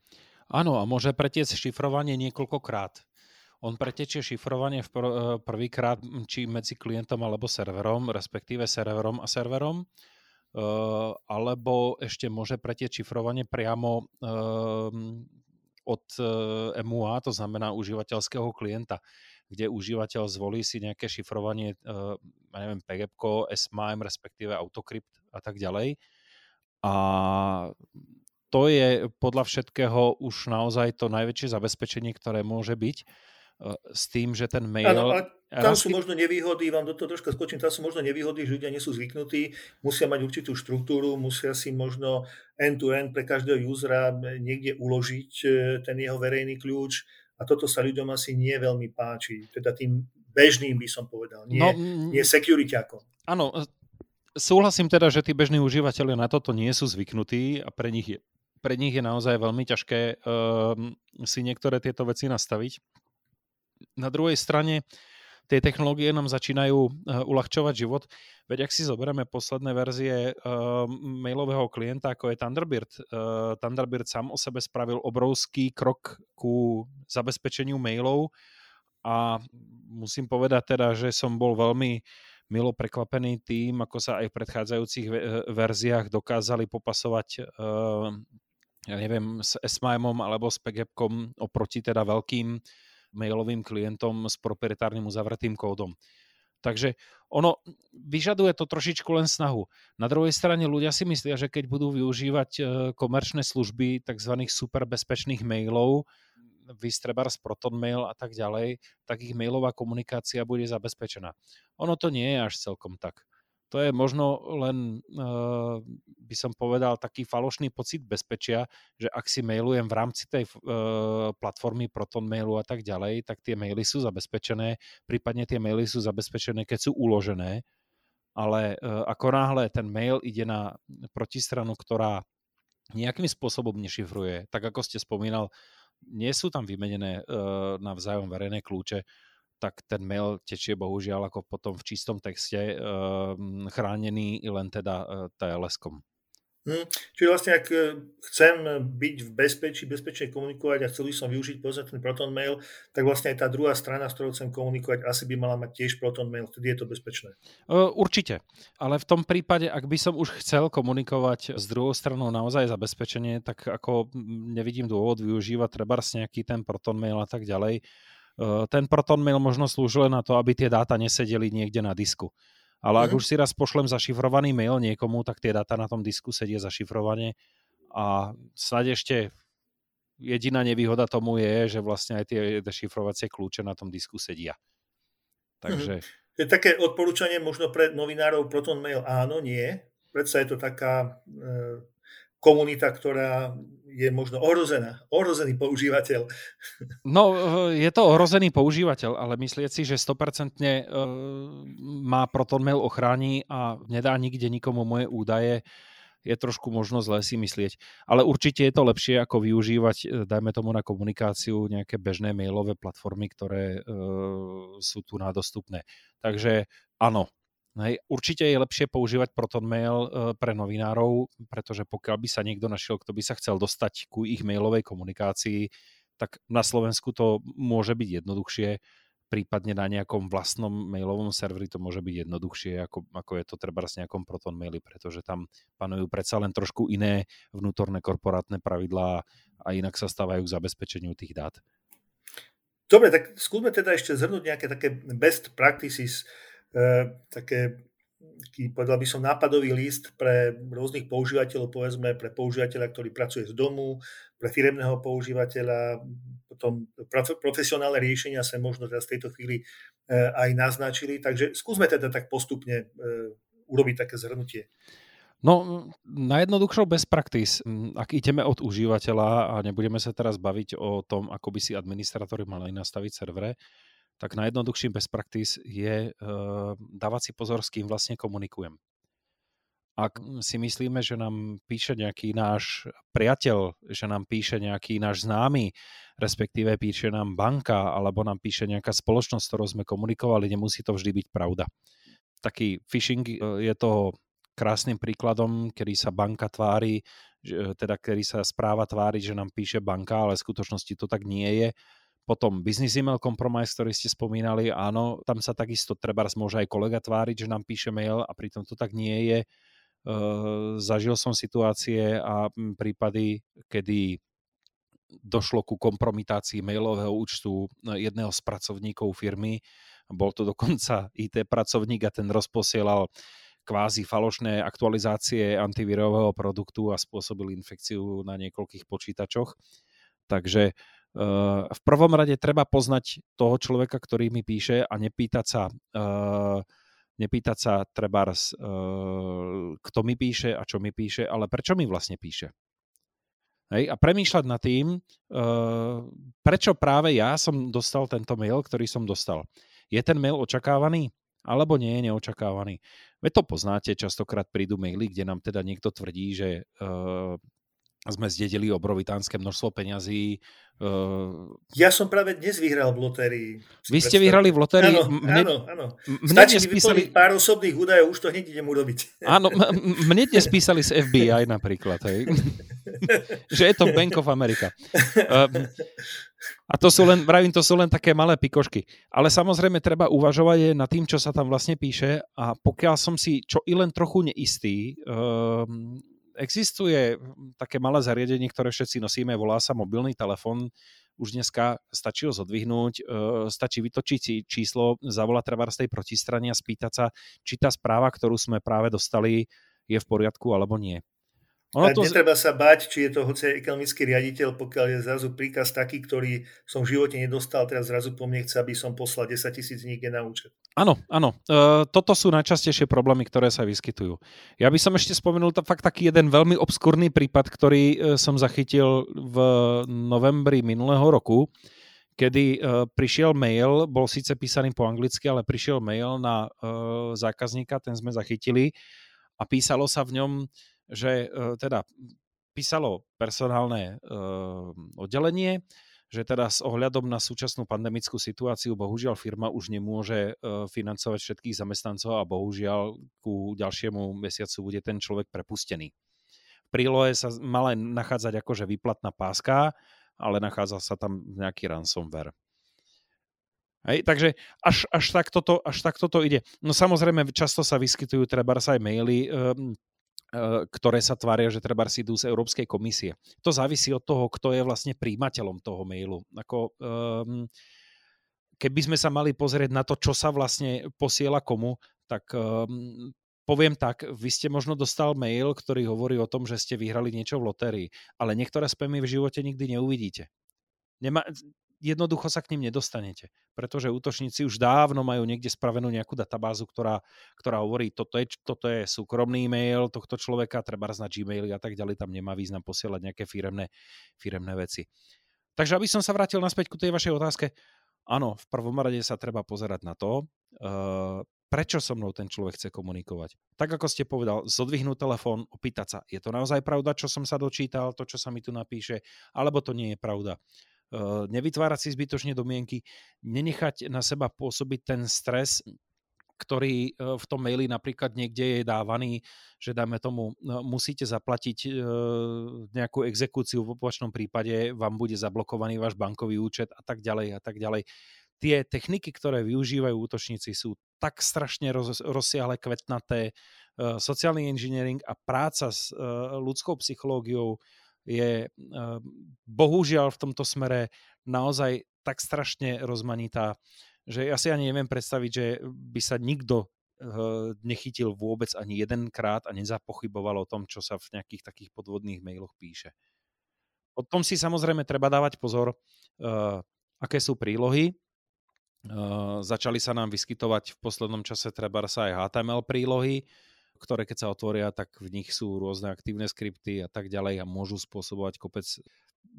Áno, a môže pretiesť šifrovanie niekoľkokrát. On pretečie šifrovanie pr- e, prvýkrát či medzi klientom alebo serverom, respektíve serverom a serverom, uh, alebo ešte môže pretieť šifrovanie priamo od eh, MUA, to znamená užívateľského klienta, kde užívateľ zvolí si nejaké šifrovanie, eh, ja neviem, PGP, SMIME, respektíve Autocrypt a tak ďalej. A to je podľa všetkého už naozaj to najväčšie zabezpečenie, ktoré môže byť s tým, že ten mail... Ano, ale tam sú možno nevýhody, vám do toho troška skočím, tam sú možno nevýhody, že ľudia nie sú zvyknutí, musia mať určitú štruktúru, musia si možno end-to-end pre každého usera niekde uložiť e, ten jeho verejný kľúč a toto sa ľuďom asi nie veľmi páči, teda tým bežným by som povedal, nie, no, nie security ako. Áno, e, súhlasím teda, že tí bežní užívateľe na toto nie sú zvyknutí a pre nich je, pre nich je naozaj veľmi ťažké um, si niektoré tieto veci nastaviť. Na druhej strane tie technológie nám začínajú uh, uľahčovať život. Veď ak si zoberieme posledné verzie uh, mailového klienta, ako je Thunderbird, uh, Thunderbird sám o sebe spravil obrovský krok ku zabezpečeniu mailov a musím povedať teda, že som bol veľmi milo prekvapený tým, ako sa aj v predchádzajúcich verziách dokázali popasovať uh, ja neviem, s SMIMom alebo s PGPkom oproti teda veľkým mailovým klientom s proprietárnym uzavretým kódom. Takže ono vyžaduje to trošičku len snahu. Na druhej strane ľudia si myslia, že keď budú využívať e, komerčné služby tzv. super bezpečných mailov, Vystrebars, Protonmail a tak ďalej, tak ich mailová komunikácia bude zabezpečená. Ono to nie je až celkom tak. To je možno len, uh, by som povedal, taký falošný pocit bezpečia, že ak si mailujem v rámci tej uh, platformy Proton mailu a tak ďalej, tak tie maily sú zabezpečené, prípadne tie maily sú zabezpečené, keď sú uložené, ale uh, ako náhle ten mail ide na protistranu, ktorá nejakým spôsobom nešifruje, tak ako ste spomínal, nie sú tam vymenené uh, navzájom verejné kľúče, tak ten mail tečie bohužiaľ ako potom v čistom texte uh, chránený len teda uh, TLS-kom. Hmm, čiže vlastne, ak e, chcem byť v bezpečí, bezpečne komunikovať a chcel by som využiť povedzme ten Proton Mail, tak vlastne aj tá druhá strana, s ktorou chcem komunikovať, asi by mala mať tiež Proton Mail, vtedy je to bezpečné. Uh, určite, ale v tom prípade, ak by som už chcel komunikovať s druhou stranou naozaj zabezpečenie, tak ako nevidím dôvod využívať treba nejaký ten Proton Mail a tak ďalej ten Proton Mail možno slúži len na to, aby tie dáta nesedeli niekde na disku. Ale ak mm. už si raz pošlem zašifrovaný mail niekomu, tak tie dáta na tom disku sedia zašifrovane a snad ešte jediná nevýhoda tomu je, že vlastne aj tie dešifrovacie kľúče na tom disku sedia. Takže... Mm. Je také odporúčanie možno pre novinárov Proton Mail áno, nie. Predsa je to taká e, komunita, ktorá je možno ohrozená, ohrozený používateľ. No, eh, je to ohrozený používateľ, ale myslieť si, že 100% eh, má ProtonMail ochrání a nedá nikde nikomu moje údaje, je trošku možno zlé si myslieť. Ale určite je to lepšie, ako využívať, eh, dajme tomu na komunikáciu, nejaké bežné mailové platformy, ktoré sú tu dostupné. Takže áno, Hej, určite je lepšie používať Proton Mail uh, pre novinárov, pretože pokiaľ by sa niekto našiel, kto by sa chcel dostať ku ich mailovej komunikácii, tak na Slovensku to môže byť jednoduchšie, prípadne na nejakom vlastnom mailovom serveri to môže byť jednoduchšie, ako, ako je to treba s nejakom Proton Maili, pretože tam panujú predsa len trošku iné vnútorné korporátne pravidlá a inak sa stávajú k zabezpečeniu tých dát. Dobre, tak skúsme teda ešte zhrnúť nejaké také best practices, E, také, taký, povedal by som, nápadový list pre rôznych používateľov, povedzme pre používateľa, ktorý pracuje z domu, pre firemného používateľa, potom profesionálne riešenia sa možno teraz v tejto chvíli e, aj naznačili. Takže skúsme teda tak postupne e, urobiť také zhrnutie. No, najjednoduchšou best practice, ak ideme od užívateľa a nebudeme sa teraz baviť o tom, ako by si administratóri mali nastaviť servere, tak najjednoduchším best practice je uh, dávať si pozor, s kým vlastne komunikujem. Ak si myslíme, že nám píše nejaký náš priateľ, že nám píše nejaký náš známy, respektíve píše nám banka, alebo nám píše nejaká spoločnosť, s ktorou sme komunikovali, nemusí to vždy byť pravda. Taký phishing e, je to krásnym príkladom, kedy sa banka tvári, teda kedy sa správa tvári, že nám píše banka, ale v skutočnosti to tak nie je potom business email compromise, ktorý ste spomínali, áno, tam sa takisto treba môže aj kolega tváriť, že nám píše mail a pritom to tak nie je. Uh, zažil som situácie a prípady, kedy došlo ku kompromitácii mailového účtu jedného z pracovníkov firmy. Bol to dokonca (laughs) IT pracovník a ten rozposielal kvázi falošné aktualizácie antivírového produktu a spôsobil infekciu na niekoľkých počítačoch. Takže Uh, v prvom rade treba poznať toho človeka, ktorý mi píše a nepýtať sa, uh, nepýtať sa trebárs, uh, kto mi píše a čo mi píše, ale prečo mi vlastne píše. Hej, a premýšľať nad tým, prečo práve ja som dostal tento mail, ktorý som dostal. Je ten mail očakávaný? Alebo nie je neočakávaný. Veď to poznáte, častokrát prídu maily, kde nám teda niekto tvrdí, že sme zdedili obrovitánske množstvo peňazí. Uh... Ja som práve dnes vyhral v lotérii. Vy ste vyhrali v lotérii? Áno, mne, áno, áno. Mne Stačí dnes písali... pár osobných údajov, už to hneď idem urobiť. Áno, mne dnes písali z FBI napríklad, hej. (laughs) že je to Bank of America. Uh, a to sú len, vravím, to sú len také malé pikošky. Ale samozrejme treba uvažovať na tým, čo sa tam vlastne píše a pokiaľ som si čo i len trochu neistý, uh, existuje také malé zariadenie, ktoré všetci nosíme, volá sa mobilný telefon. už dneska stačí ho zodvihnúť, stačí vytočiť číslo, zavolať treba z tej protistrany a spýtať sa, či tá správa, ktorú sme práve dostali, je v poriadku alebo nie. Ono to... Netreba sa bať, či je to hoci ekonomický riaditeľ, pokiaľ je zrazu príkaz taký, ktorý som v živote nedostal, teraz zrazu po mne chce, aby som poslal 10 tisíc niekde na účet. Áno, áno. E, toto sú najčastejšie problémy, ktoré sa vyskytujú. Ja by som ešte spomenul to fakt taký jeden veľmi obskurný prípad, ktorý e, som zachytil v novembri minulého roku, kedy e, prišiel mail, bol síce písaný po anglicky, ale prišiel mail na e, zákazníka, ten sme zachytili a písalo sa v ňom, že e, teda písalo personálne e, oddelenie, že teda s ohľadom na súčasnú pandemickú situáciu bohužiaľ firma už nemôže e, financovať všetkých zamestnancov a bohužiaľ ku ďalšiemu mesiacu bude ten človek prepustený. V prílohe sa mala nachádzať akože výplatná páska, ale nachádza sa tam nejaký ransomware. Hej, takže až, až, tak toto, až tak toto ide. No samozrejme, často sa vyskytujú treba aj maily, ktoré sa tvária, že treba si idú z Európskej komisie. To závisí od toho, kto je vlastne príjimateľom toho mailu. Ako, um, keby sme sa mali pozrieť na to, čo sa vlastne posiela komu, tak um, poviem tak, vy ste možno dostal mail, ktorý hovorí o tom, že ste vyhrali niečo v lotérii, ale niektoré spamy v živote nikdy neuvidíte. Nemá, jednoducho sa k ním nedostanete, pretože útočníci už dávno majú niekde spravenú nejakú databázu, ktorá, ktorá hovorí, toto je, toto je súkromný mail tohto človeka, treba na Gmail a tak ďalej, tam nemá význam posielať nejaké firemné, firemné veci. Takže aby som sa vrátil naspäť ku tej vašej otázke, áno, v prvom rade sa treba pozerať na to, uh, prečo so mnou ten človek chce komunikovať. Tak ako ste povedal, zodvihnúť telefón, opýtať sa, je to naozaj pravda, čo som sa dočítal, to, čo sa mi tu napíše, alebo to nie je pravda. Eh, nevytvárať si zbytočne domienky, nenechať na seba pôsobiť ten stres, ktorý eh, v tom maili napríklad niekde je dávaný, že dáme tomu, no, musíte zaplatiť eh, nejakú exekúciu, v opačnom prípade vám bude zablokovaný váš bankový účet a tak ďalej a tak ďalej. Tie techniky, ktoré využívajú útočníci, sú tak strašne roz, rozsiahle, kvetnaté. Sociálny engineering a práca s ľudskou psychológiou je ehm, bohužiaľ v tomto smere naozaj tak strašne rozmanitá, že ja si ani neviem predstaviť, že by sa nikto eh, nechytil vôbec ani jedenkrát a nezapochyboval o tom, čo sa v nejakých takých podvodných mailoch píše. O tom si samozrejme treba dávať pozor, uh, aké sú prílohy. Začali sa nám vyskytovať v poslednom čase treba sa aj HTML prílohy, ktoré keď sa otvoria, tak v nich sú rôzne aktívne skripty a tak ďalej a môžu spôsobovať kopec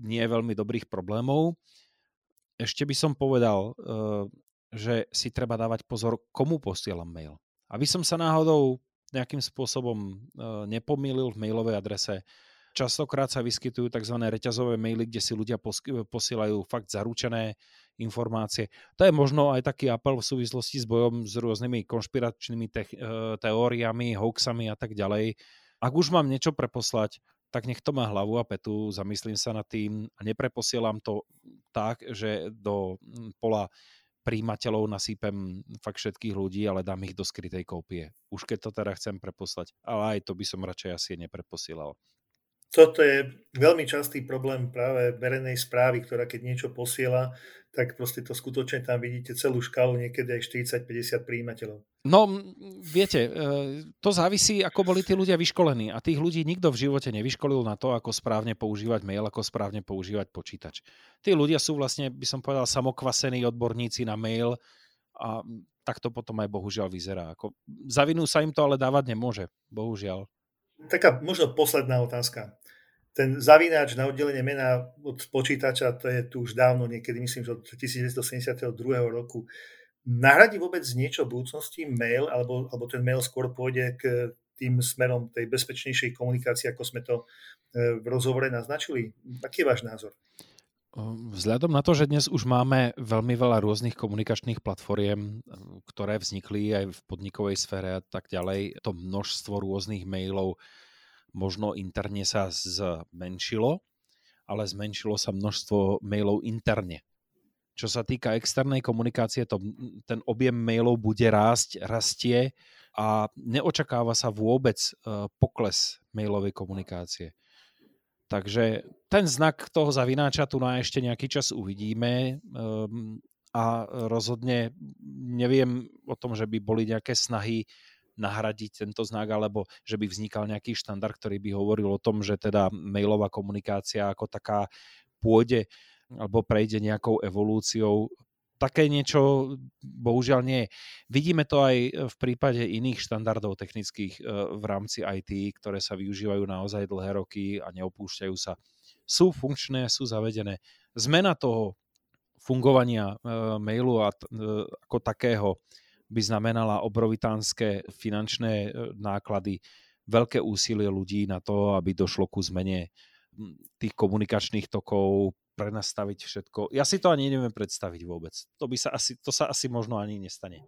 nie veľmi dobrých problémov. Ešte by som povedal, eh, že si treba dávať pozor, komu posielam mail. Aby som sa náhodou nejakým spôsobom eh, nepomýlil v mailovej adrese, Častokrát sa vyskytujú tzv. reťazové maily, kde si ľudia posielajú fakt zaručené informácie. To je možno aj taký apel v súvislosti s bojom s rôznymi konšpiračnými te- teóriami, hoaxami a tak ďalej. Ak už mám niečo preposlať, tak nech to má hlavu a petu, zamyslím sa nad tým a nepreposielam to tak, že do pola príjimateľov nasýpem fakt všetkých ľudí, ale dám ich do skrytej kópie. Už keď to teda chcem preposlať. Ale aj to by som radšej asi nepreposielal toto je veľmi častý problém práve verejnej správy, ktorá keď niečo posiela, tak proste to skutočne tam vidíte celú škálu, niekedy aj 40-50 príjimateľov. No, viete, e, to závisí, ako boli tí ľudia vyškolení. A tých ľudí nikto v živote nevyškolil na to, ako správne používať mail, ako správne používať počítač. Tí ľudia sú vlastne, by som povedal, samokvasení odborníci na mail a tak to potom aj bohužiaľ vyzerá. Ako, zavinú sa im to ale dávať nemôže, bohužiaľ. Taká možno posledná otázka ten zavináč na oddelenie mena od počítača, to je tu už dávno, niekedy myslím, že od 1972 roku. Nahradí vôbec niečo v budúcnosti mail, alebo, alebo ten mail skôr pôjde k tým smerom tej bezpečnejšej komunikácie, ako sme to e, v rozhovore naznačili? Aký je váš názor? Vzhľadom na to, že dnes už máme veľmi veľa rôznych komunikačných platformiem, ktoré vznikli aj v podnikovej sfére a tak ďalej, to množstvo rôznych mailov, možno interne sa zmenšilo, ale zmenšilo sa množstvo mailov interne. Čo sa týka externej komunikácie, to, ten objem mailov bude rásť, rastie a neočakáva sa vôbec uh, pokles mailovej komunikácie. Takže ten znak toho zavináča tu na ešte nejaký čas uvidíme um, a rozhodne neviem o tom, že by boli nejaké snahy nahradiť tento znak, alebo že by vznikal nejaký štandard, ktorý by hovoril o tom, že teda mailová komunikácia ako taká pôjde alebo prejde nejakou evolúciou také niečo bohužiaľ nie je. Vidíme to aj v prípade iných štandardov technických e, v rámci IT, ktoré sa využívajú naozaj dlhé roky a neopúšťajú sa. Sú funkčné, sú zavedené. Zmena toho fungovania e, mailu a e, ako takého by znamenala obrovitánske finančné náklady, veľké úsilie ľudí na to, aby došlo ku zmene tých komunikačných tokov, prenastaviť všetko. Ja si to ani neviem predstaviť vôbec. To, by sa asi, to sa asi možno ani nestane.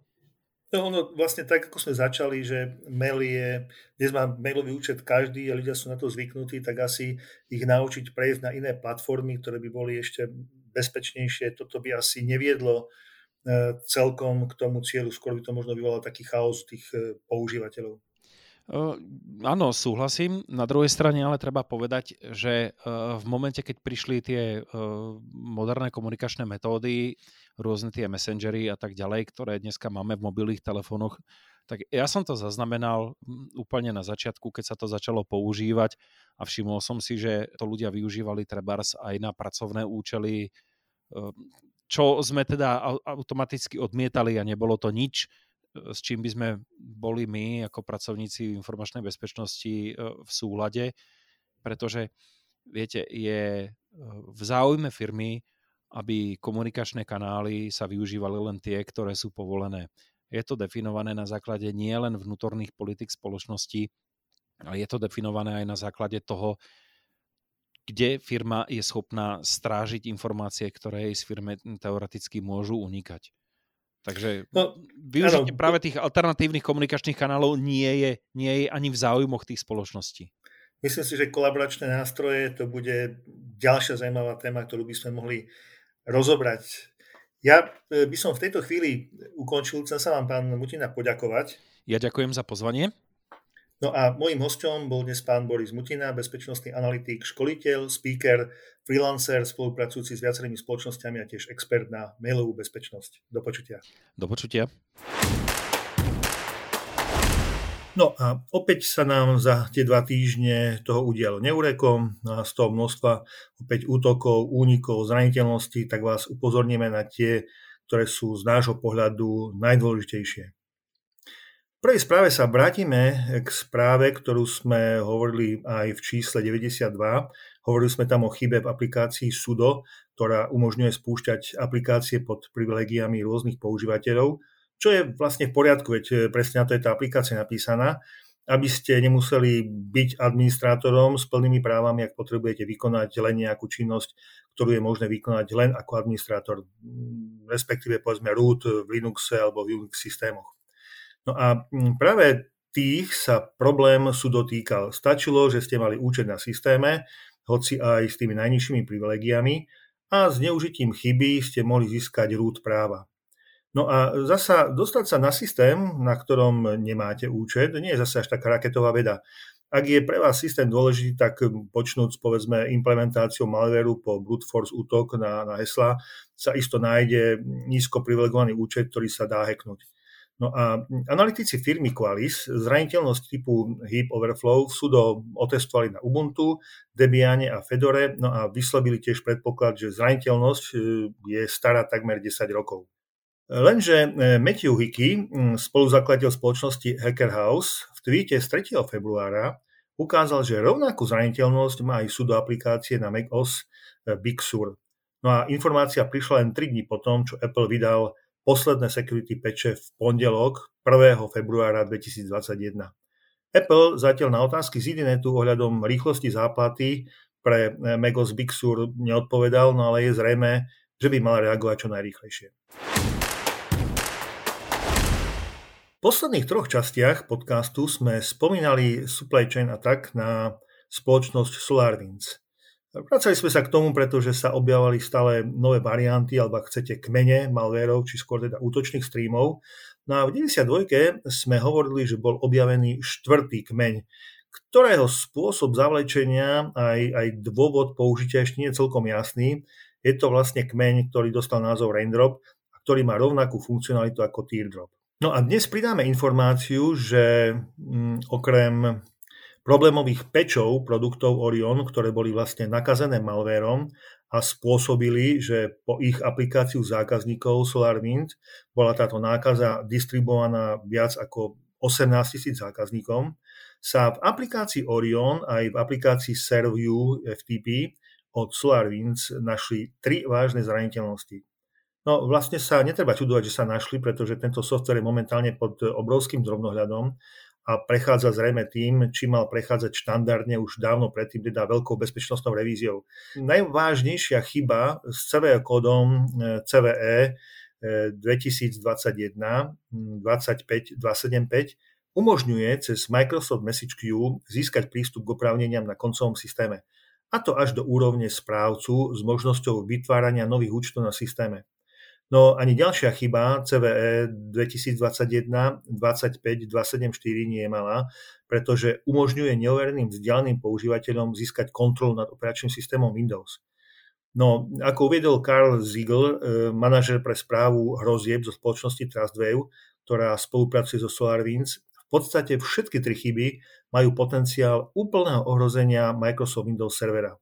No ono vlastne tak, ako sme začali, že mail je, dnes má mailový účet každý a ľudia sú na to zvyknutí, tak asi ich naučiť prejsť na iné platformy, ktoré by boli ešte bezpečnejšie, toto by asi neviedlo e, celkom k tomu cieľu, skôr by to možno vyvolalo taký chaos tých e, používateľov. Áno, súhlasím. Na druhej strane ale treba povedať, že v momente, keď prišli tie moderné komunikačné metódy, rôzne tie messengery a tak ďalej, ktoré dneska máme v mobilných telefónoch, tak ja som to zaznamenal úplne na začiatku, keď sa to začalo používať a všimol som si, že to ľudia využívali trebárs aj na pracovné účely, čo sme teda automaticky odmietali a nebolo to nič, s čím by sme boli my ako pracovníci informačnej bezpečnosti e, v súlade, pretože viete, je e, v záujme firmy, aby komunikačné kanály sa využívali len tie, ktoré sú povolené. Je to definované na základe nie len vnútorných politik spoločnosti, ale je to definované aj na základe toho, kde firma je schopná strážiť informácie, ktoré jej z firmy teoreticky môžu unikať. Takže no, využitie ano. práve tých alternatívnych komunikačných kanálov nie je, nie je ani v záujmoch tých spoločností. Myslím si, že kolaboračné nástroje to bude ďalšia zaujímavá téma, ktorú by sme mohli rozobrať. Ja e, by som v tejto chvíli ukončil, chcem sa vám, pán Mutina, poďakovať. Ja ďakujem za pozvanie. No a môjim hosťom bol dnes pán Boris Mutina, bezpečnostný analytik, školiteľ, speaker, freelancer, spolupracujúci s viacerými spoločnosťami a tiež expert na mailovú bezpečnosť. Do počutia. Do počutia. No a opäť sa nám za tie dva týždne toho udialo neurekom a z toho množstva opäť útokov, únikov, zraniteľností, tak vás upozorníme na tie, ktoré sú z nášho pohľadu najdôležitejšie prvej správe sa vrátime k správe, ktorú sme hovorili aj v čísle 92. Hovorili sme tam o chybe v aplikácii Sudo, ktorá umožňuje spúšťať aplikácie pod privilegiami rôznych používateľov, čo je vlastne v poriadku, veď presne na to je tá aplikácia napísaná, aby ste nemuseli byť administrátorom s plnými právami, ak potrebujete vykonať len nejakú činnosť, ktorú je možné vykonať len ako administrátor, respektíve povedzme root v Linuxe alebo v Unix systémoch. No a mm, práve tých sa problém sú dotýkal. Stačilo, že ste mali účet na systéme, hoci aj s tými najnižšími privilegiami a s neužitím chyby ste mohli získať rút práva. No a zasa dostať sa na systém, na ktorom nemáte účet, nie je zase až taká raketová veda. Ak je pre vás systém dôležitý, tak počnúť povedzme implementáciou malwareu po brute force útok na, na hesla sa isto nájde nízko privilegovaný účet, ktorý sa dá hacknúť. No a analytici firmy Qualys zraniteľnosť typu Heap Overflow sudo otestovali na Ubuntu, Debiane a Fedore, no a vyslobili tiež predpoklad, že zraniteľnosť e, je stará takmer 10 rokov. Lenže e, Matthew Hickey, spoluzakladateľ spoločnosti Hacker House, v tweete z 3. februára ukázal, že rovnakú zraniteľnosť má aj sudo aplikácie na macOS e, Big Sur. No a informácia prišla len 3 dní potom, čo Apple vydal posledné security patche v pondelok 1. februára 2021. Apple zatiaľ na otázky z internetu ohľadom rýchlosti záplaty pre eh, Megos Big Sur neodpovedal, no ale je zrejme, že by mal reagovať čo najrýchlejšie. V posledných troch častiach podcastu sme spomínali supply chain attack na spoločnosť SolarWinds. Vracali sme sa k tomu, pretože sa objavovali stále nové varianty, alebo ak chcete kmene malvérov, či skôr teda útočných streamov. No a v 92. sme hovorili, že bol objavený štvrtý kmeň, ktorého spôsob zavlečenia aj, aj dôvod použitia ešte nie je celkom jasný. Je to vlastne kmeň, ktorý dostal názov Raindrop a ktorý má rovnakú funkcionalitu ako Teardrop. No a dnes pridáme informáciu, že mm, okrem problémových pečov produktov Orion, ktoré boli vlastne nakazené malvérom a spôsobili, že po ich aplikáciu zákazníkov SolarWind bola táto nákaza distribuovaná viac ako 18 tisíc zákazníkom, sa v aplikácii Orion aj v aplikácii ServView FTP od SolarWinds našli tri vážne zraniteľnosti. No vlastne sa netreba čudovať, že sa našli, pretože tento software je momentálne pod obrovským drobnohľadom a prechádza zrejme tým, či mal prechádzať štandardne už dávno predtým, teda veľkou bezpečnostnou revíziou. Najvážnejšia chyba s CVE kódom CVE 2021 25275 umožňuje cez Microsoft Message Queue získať prístup k oprávneniam na koncovom systéme. A to až do úrovne správcu s možnosťou vytvárania nových účtov na systéme. No ani ďalšia chyba CVE 2021 25 274 nie je malá, pretože umožňuje neovereným vzdialeným používateľom získať kontrolu nad operačným systémom Windows. No, ako uviedol Karl Ziegel, e, manažer pre správu hrozieb zo spoločnosti Trustwave, ktorá spolupracuje so SolarWinds, v podstate všetky tri chyby majú potenciál úplného ohrozenia Microsoft Windows servera.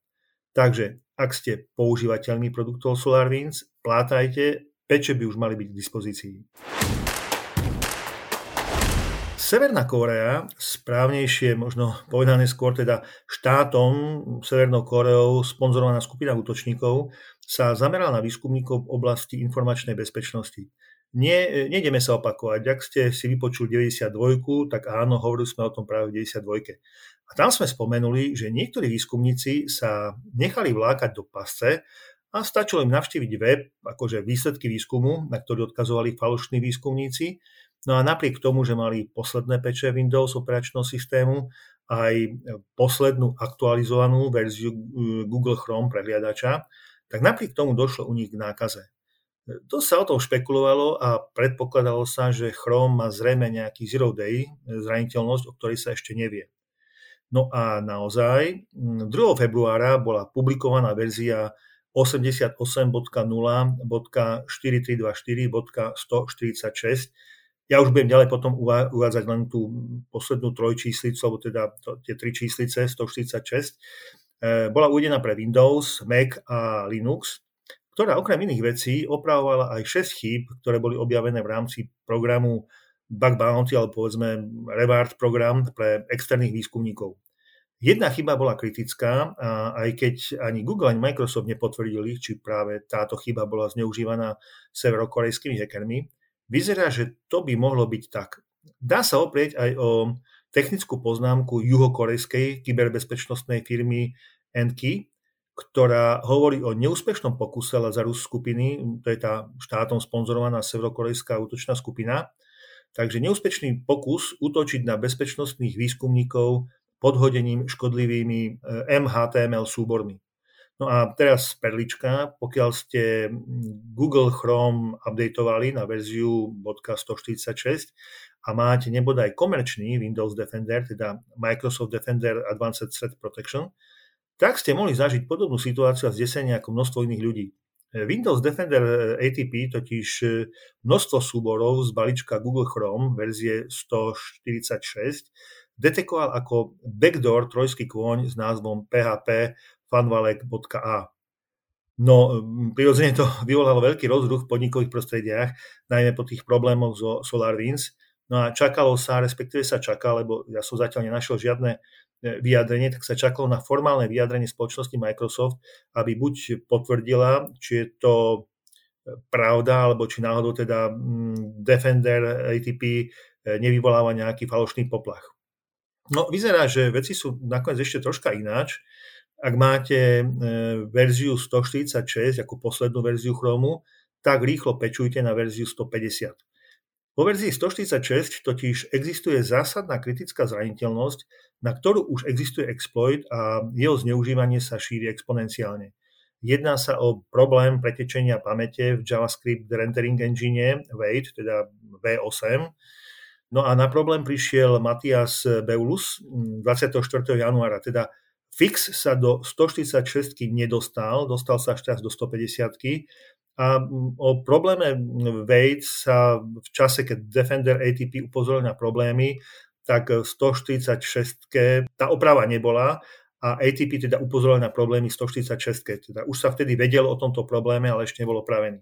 Takže ak ste používateľmi produktov SolarWinds, plátajte peče by už mali byť k dispozícii. Severná Kórea, správnejšie možno povedané skôr teda štátom Severnou Kóreou sponzorovaná skupina útočníkov, sa zamerala na výskumníkov v oblasti informačnej bezpečnosti. Nie, nejdeme sa opakovať. Ak ste si vypočuli 92, tak áno, hovorili sme o tom práve v 92. A tam sme spomenuli, že niektorí výskumníci sa nechali vlákať do pasce a stačilo im navštíviť web, akože výsledky výskumu, na ktorý odkazovali falošní výskumníci. No a napriek tomu, že mali posledné peče Windows operačného systému, aj poslednú aktualizovanú verziu uh, Google Chrome prehliadača, tak napriek tomu došlo u nich k nákaze. To sa o tom špekulovalo a predpokladalo sa, že Chrome má zrejme nejaký zero day zraniteľnosť, o ktorej sa ešte nevie. No a naozaj 2. februára bola publikovaná verzia 88.0.4324.146. Ja už budem ďalej potom uvádzať len tú poslednú trojčíslicu, alebo teda tie tri číslice 146. E, bola uvedená pre Windows, Mac a Linux, ktorá okrem iných vecí opravovala aj 6 chýb, ktoré boli objavené v rámci programu Bug Bounty, alebo povedzme Reward program pre externých výskumníkov. Jedna chyba bola kritická, aj keď ani Google, ani Microsoft nepotvrdili, či práve táto chyba bola zneužívaná severokorejskými hackermi. Vyzerá, že to by mohlo byť tak. Dá sa oprieť aj o technickú poznámku juhokorejskej kyberbezpečnostnej firmy Enki, ktorá hovorí o neúspešnom pokuse Lazarus skupiny, to je tá štátom sponzorovaná severokorejská útočná skupina. Takže neúspešný pokus útočiť na bezpečnostných výskumníkov podhodením škodlivými MHTML eh, súbormi. No a teraz perlička, pokiaľ ste Google Chrome updateovali na verziu .146 a máte nebodaj komerčný Windows Defender, teda Microsoft Defender Advanced Threat Protection, tak ste mohli zažiť podobnú situáciu a zdesenie ako množstvo iných ľudí. Eh, Windows Defender eh, ATP totiž množstvo súborov z balíčka Google Chrome verzie 146 detekoval ako backdoor trojský kôň s názvom php fanvalek.a. No, prirodzene to (laughs) vyvolalo veľký rozruch v podnikových prostrediach, najmä po tých problémoch so SolarWinds. No a čakalo sa, respektíve sa čaká, lebo ja som zatiaľ nenašiel žiadne e, vyjadrenie, tak sa čakalo na formálne vyjadrenie spoločnosti Microsoft, aby buď potvrdila, či je to e, pravda, alebo či náhodou teda Defender ATP e, nevyvoláva nejaký falošný poplach. No, vyzerá, že veci sú nakoniec ešte troška ináč. Ak máte e, verziu 146 ako poslednú verziu Chromu, tak rýchlo pečujte na verziu 150. Po verzii 146 totiž existuje zásadná kritická zraniteľnosť, na ktorú už existuje exploit a jeho zneužívanie sa šíri exponenciálne. Jedná sa o problém pretečenia pamäte v JavaScript rendering engine WAIT, teda V8, No a na problém prišiel Matias Beulus 24. januára, teda Fix sa do 146 nedostal, dostal sa teraz do 150 a o probléme Wade sa v čase, keď Defender ATP upozoril na problémy, tak v 146 tá oprava nebola a ATP teda upozoril na problémy 146 Teda už sa vtedy vedelo o tomto probléme, ale ešte nebol opravený.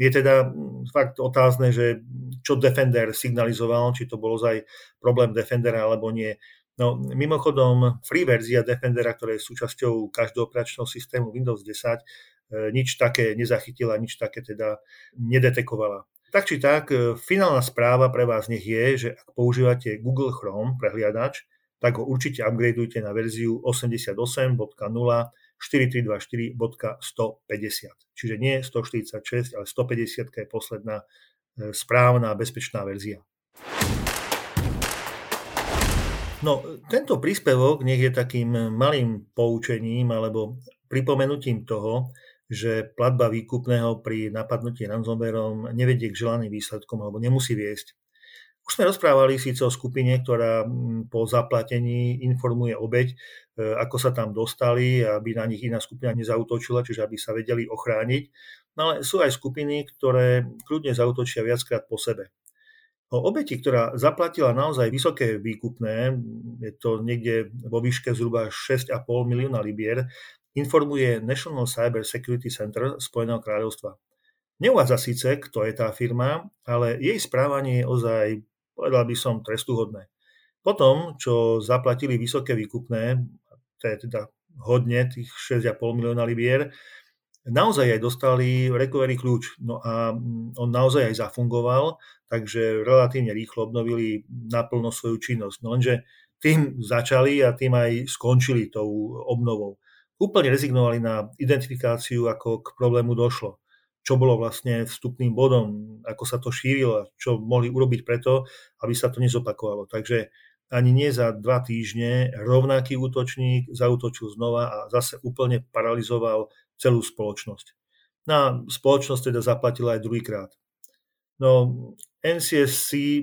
Je teda fakt otázne, že čo Defender signalizoval, či to bol aj problém Defendera alebo nie. No, mimochodom, free verzia Defendera, ktorá je súčasťou každého operačného systému Windows 10, e, nič také nezachytila, nič také teda nedetekovala. Tak či tak, e, finálna správa pre vás nech je, že ak používate Google Chrome prehliadač, tak ho určite upgradeujte na verziu 88.0 4324.150. Čiže nie 146, ale 150 je posledná e, správna bezpečná verzia. No, tento príspevok nech je takým malým poučením alebo pripomenutím toho, že platba výkupného pri napadnutí ransomwareom nevedie k želaným výsledkom alebo nemusí viesť. Už sme rozprávali síce o skupine, ktorá po zaplatení informuje obeď, e, ako sa tam dostali, aby na nich iná skupina nezautočila, čiže aby sa vedeli ochrániť. No ale sú aj skupiny, ktoré kľudne zautočia viackrát po sebe. O obeti, ktorá zaplatila naozaj vysoké výkupné, je to niekde vo výške zhruba 6,5 milióna libier, informuje National Cyber Security Center Spojeného kráľovstva. Neuvádza síce, kto je tá firma, ale jej správanie je ozaj, povedal by som, trestuhodné. Potom, čo zaplatili vysoké výkupné, to je teda hodne, tých 6,5 milióna libier, naozaj aj dostali recovery kľúč. No a on naozaj aj zafungoval, takže relatívne rýchlo obnovili naplno svoju činnosť. No lenže tým začali a tým aj skončili tou obnovou. Úplne rezignovali na identifikáciu, ako k problému došlo čo bolo vlastne vstupným bodom, ako sa to šírilo, čo mohli urobiť preto, aby sa to nezopakovalo. Takže ani nie za dva týždne rovnaký útočník zautočil znova a zase úplne paralizoval celú spoločnosť. Na spoločnosť teda zaplatila aj druhýkrát. No, NCSC e,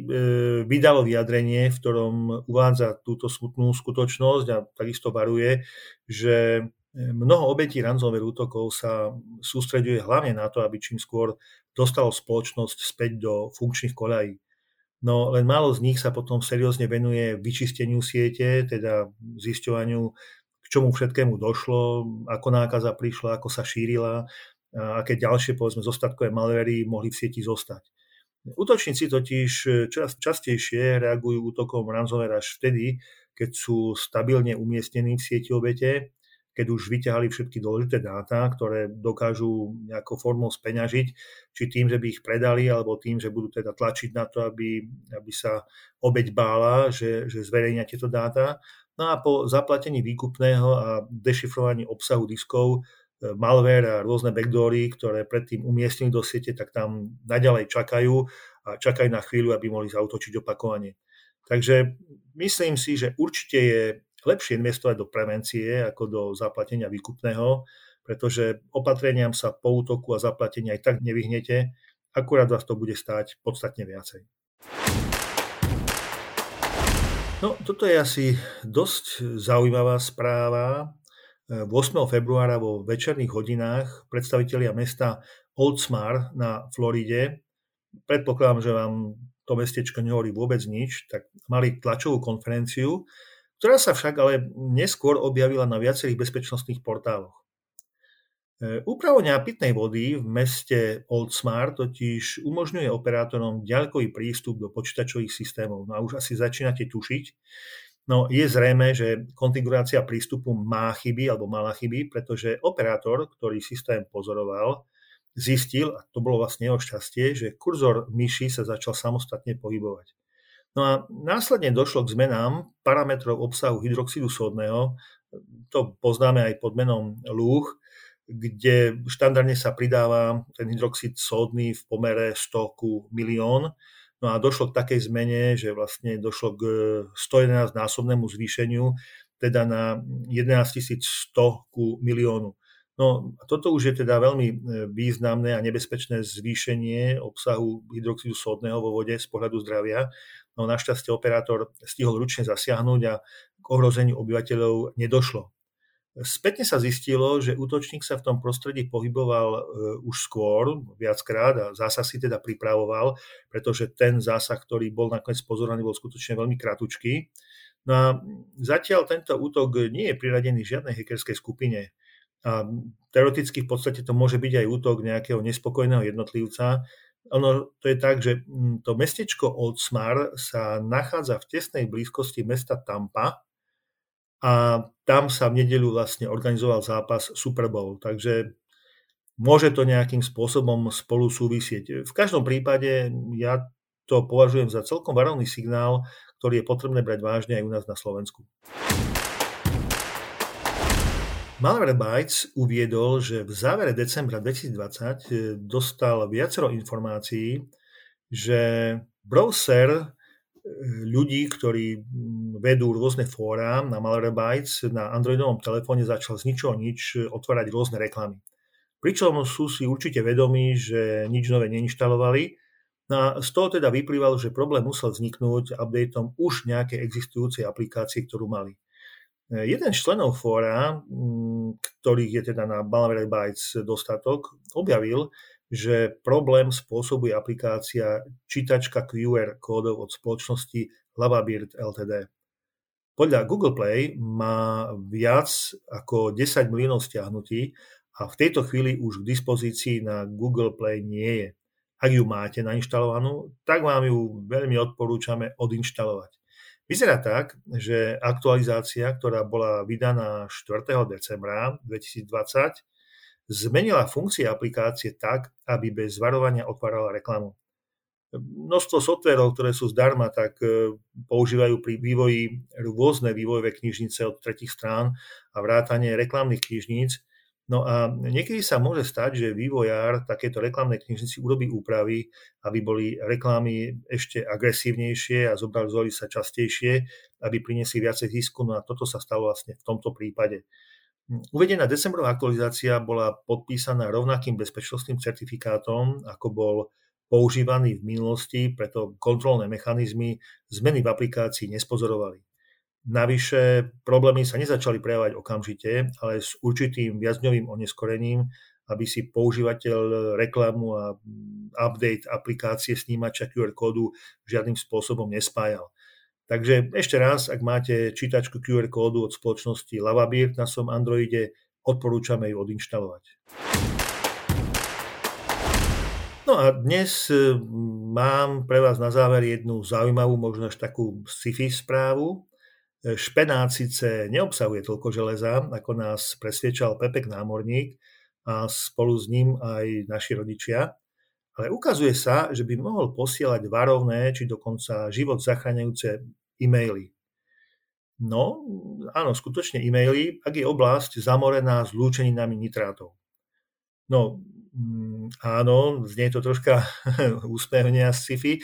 vydalo vyjadrenie, v ktorom uvádza túto smutnú skutočnosť a takisto varuje, že mnoho obetí ransomware útokov sa sústreďuje hlavne na to, aby čím skôr dostalo spoločnosť späť do funkčných koľají. No len málo z nich sa potom seriózne venuje vyčisteniu siete, teda zisťovaniu k čomu všetkému došlo, ako nákaza prišla, ako sa šírila a aké ďalšie, povedzme, zostatkové malvery mohli v sieti zostať. Útočníci totiž čas, častejšie reagujú útokom ransomware až vtedy, keď sú stabilne umiestnení v sieti obete, keď už vyťahali všetky dôležité dáta, ktoré dokážu nejakou formou speňažiť, či tým, že by ich predali, alebo tým, že budú teda tlačiť na to, aby, aby sa obeď bála, že, že zverejnia tieto dáta. No a po zaplatení výkupného a dešifrovaní obsahu diskov e, malware a rôzne backdoory, ktoré predtým umiestnili do siete, tak tam naďalej čakajú a čakajú na chvíľu, aby mohli zautočiť opakovane. Takže myslím si, že určite je lepšie investovať do prevencie ako do zaplatenia výkupného, pretože opatreniam sa po útoku a zaplatenia aj tak nevyhnete, akurát vás to bude stáť podstatne viacej. No, toto je asi dosť zaujímavá správa. 8. februára vo večerných hodinách predstavitelia mesta Oldsmar na Floride, predpokladám, že vám to mestečko nehovorí vôbec nič, tak mali tlačovú konferenciu, ktorá sa však ale neskôr objavila na viacerých bezpečnostných portáloch. E, Upravovňa pitnej vody v meste Oldsmar totiž umožňuje operátorom ďalkový prístup do počítačových systémov. No a už asi začínate tušiť. No je zrejme, že konfigurácia prístupu má chyby alebo mala chyby, pretože operátor, ktorý systém pozoroval, zistil, a to bolo vlastne jeho šťastie, že kurzor myši sa začal samostatne pohybovať. No a následne došlo k zmenám parametrov obsahu hydroxidu sódneho, to poznáme aj pod menom lúh, kde štandardne sa pridáva ten hydroxid sódny v pomere 100 ku milión. No a došlo k takej zmene, že vlastne došlo k 111 násobnému zvýšeniu, teda na 11 100 ku miliónu. No toto už je teda veľmi e, významné a nebezpečné zvýšenie obsahu hydroxidu sódneho vo vode z pohľadu zdravia. No našťastie operátor stihol ručne zasiahnuť a k ohrozeniu obyvateľov nedošlo. Spätne sa zistilo, že útočník sa v tom prostredí pohyboval e, už skôr, viackrát a zásah si teda pripravoval, pretože ten zásah, ktorý bol nakoniec pozorovaný, bol skutočne veľmi kratučký. No a zatiaľ tento útok nie je priradený žiadnej hackerskej skupine. A teoreticky v podstate to môže byť aj útok nejakého nespokojného jednotlivca. Ono to je tak, že mm, to mestečko Oldsmar sa nachádza v tesnej blízkosti mesta Tampa, a tam sa v nedeľu vlastne organizoval zápas Super Bowl, takže môže to nejakým spôsobom spolu súvisieť. V každom prípade ja to považujem za celkom varovný signál, ktorý je potrebné brať vážne aj u nás na Slovensku. Malwarebytes uviedol, že v závere decembra 2020 dostal viacero informácií, že browser ľudí, ktorí vedú rôzne fóra na Malwarebytes na Androidovom telefóne začal z ničoho nič otvárať rôzne reklamy. Pričom sú si určite vedomí, že nič nové neinštalovali. No a z toho teda vyplývalo, že problém musel vzniknúť updateom už nejakej existujúcej aplikácie, ktorú mali. Jeden z členov fóra, mm, ktorých je teda na Malwarebytes dostatok, objavil, že problém spôsobuje aplikácia čítačka QR kódov od spoločnosti Lavabird Ltd. Podľa Google Play má viac ako 10 miliónov stiahnutí a v tejto chvíli už k dispozícii na Google Play nie je. Ak ju máte nainštalovanú, tak vám ju veľmi odporúčame odinštalovať. Vyzerá tak, že aktualizácia, ktorá bola vydaná 4. decembra 2020, zmenila funkcie aplikácie tak, aby bez varovania otvárala reklamu. Množstvo softverov, ktoré sú zdarma, tak e, používajú pri vývoji rôzne vývojové knižnice od tretich strán a vrátanie reklamných knižníc. No a niekedy sa môže stať, že vývojár takéto reklamné knižnici urobí úpravy, aby boli reklamy ešte agresívnejšie a zobrazovali sa častejšie, aby priniesli viacej zisku. No a toto sa stalo vlastne v tomto prípade. Uvedená decembrová aktualizácia bola podpísaná rovnakým bezpečnostným certifikátom, ako bol používaný v minulosti, preto kontrolné mechanizmy zmeny v aplikácii nespozorovali. Navyše problémy sa nezačali prejavovať okamžite, ale s určitým viacdňovým oneskorením, aby si používateľ reklamu a update aplikácie snímača QR kódu žiadnym spôsobom nespájal. Takže ešte raz, ak máte čítačku QR kódu od spoločnosti Lavabir na svojom Androide, odporúčame ju odinštalovať. No a dnes e, mám pre vás na záver jednu zaujímavú, možno až takú sci-fi správu. Špenát síce neobsahuje toľko železa, ako nás presviečal Pepek námorník a spolu s ním aj naši rodičia, ale ukazuje sa, že by mohol posielať varovné či dokonca život zachraňujúce e-maily. No, áno, skutočne e-maily, ak je oblasť zamorená zlúčeninami nitrátov. No, mm, áno, znie to troška (laughs) úsmevne a sci-fi,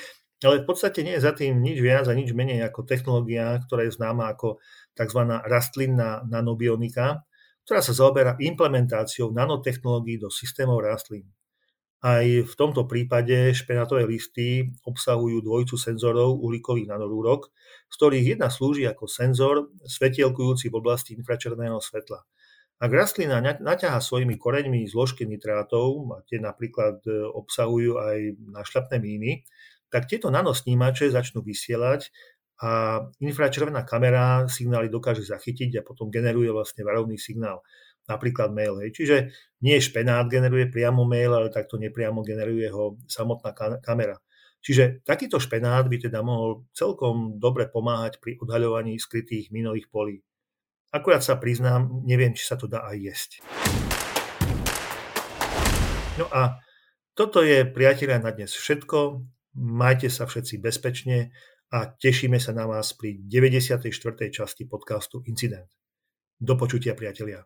ale v podstate nie je za tým nič viac a nič menej ako technológia, ktorá je známa ako tzv. rastlinná nanobionika, ktorá sa zaoberá implementáciou nanotechnológií do systémov rastlín. Aj v tomto prípade špenátové listy obsahujú dvojicu senzorov uhlíkových nanorúrok, z ktorých jedna slúži ako senzor svetielkujúci v oblasti infračerného svetla. Ak rastlina naťaha svojimi koreňmi zložky nitrátov, a tie napríklad e, obsahujú aj našľapné míny, tak tieto nanosnímače začnú vysielať a infračervená kamera signály dokáže zachytiť a potom generuje vlastne varovný signál napríklad mail. Hej. Čiže nie špenát generuje priamo mail, ale takto nepriamo generuje ho samotná kamera. Čiže takýto špenát by teda mohol celkom dobre pomáhať pri odhaľovaní skrytých minových polí. Akurát sa priznám, neviem, či sa to dá aj jesť. No a toto je, priatelia, na dnes všetko. Majte sa všetci bezpečne a tešíme sa na vás pri 94. časti podcastu Incident. Do počutia, priatelia.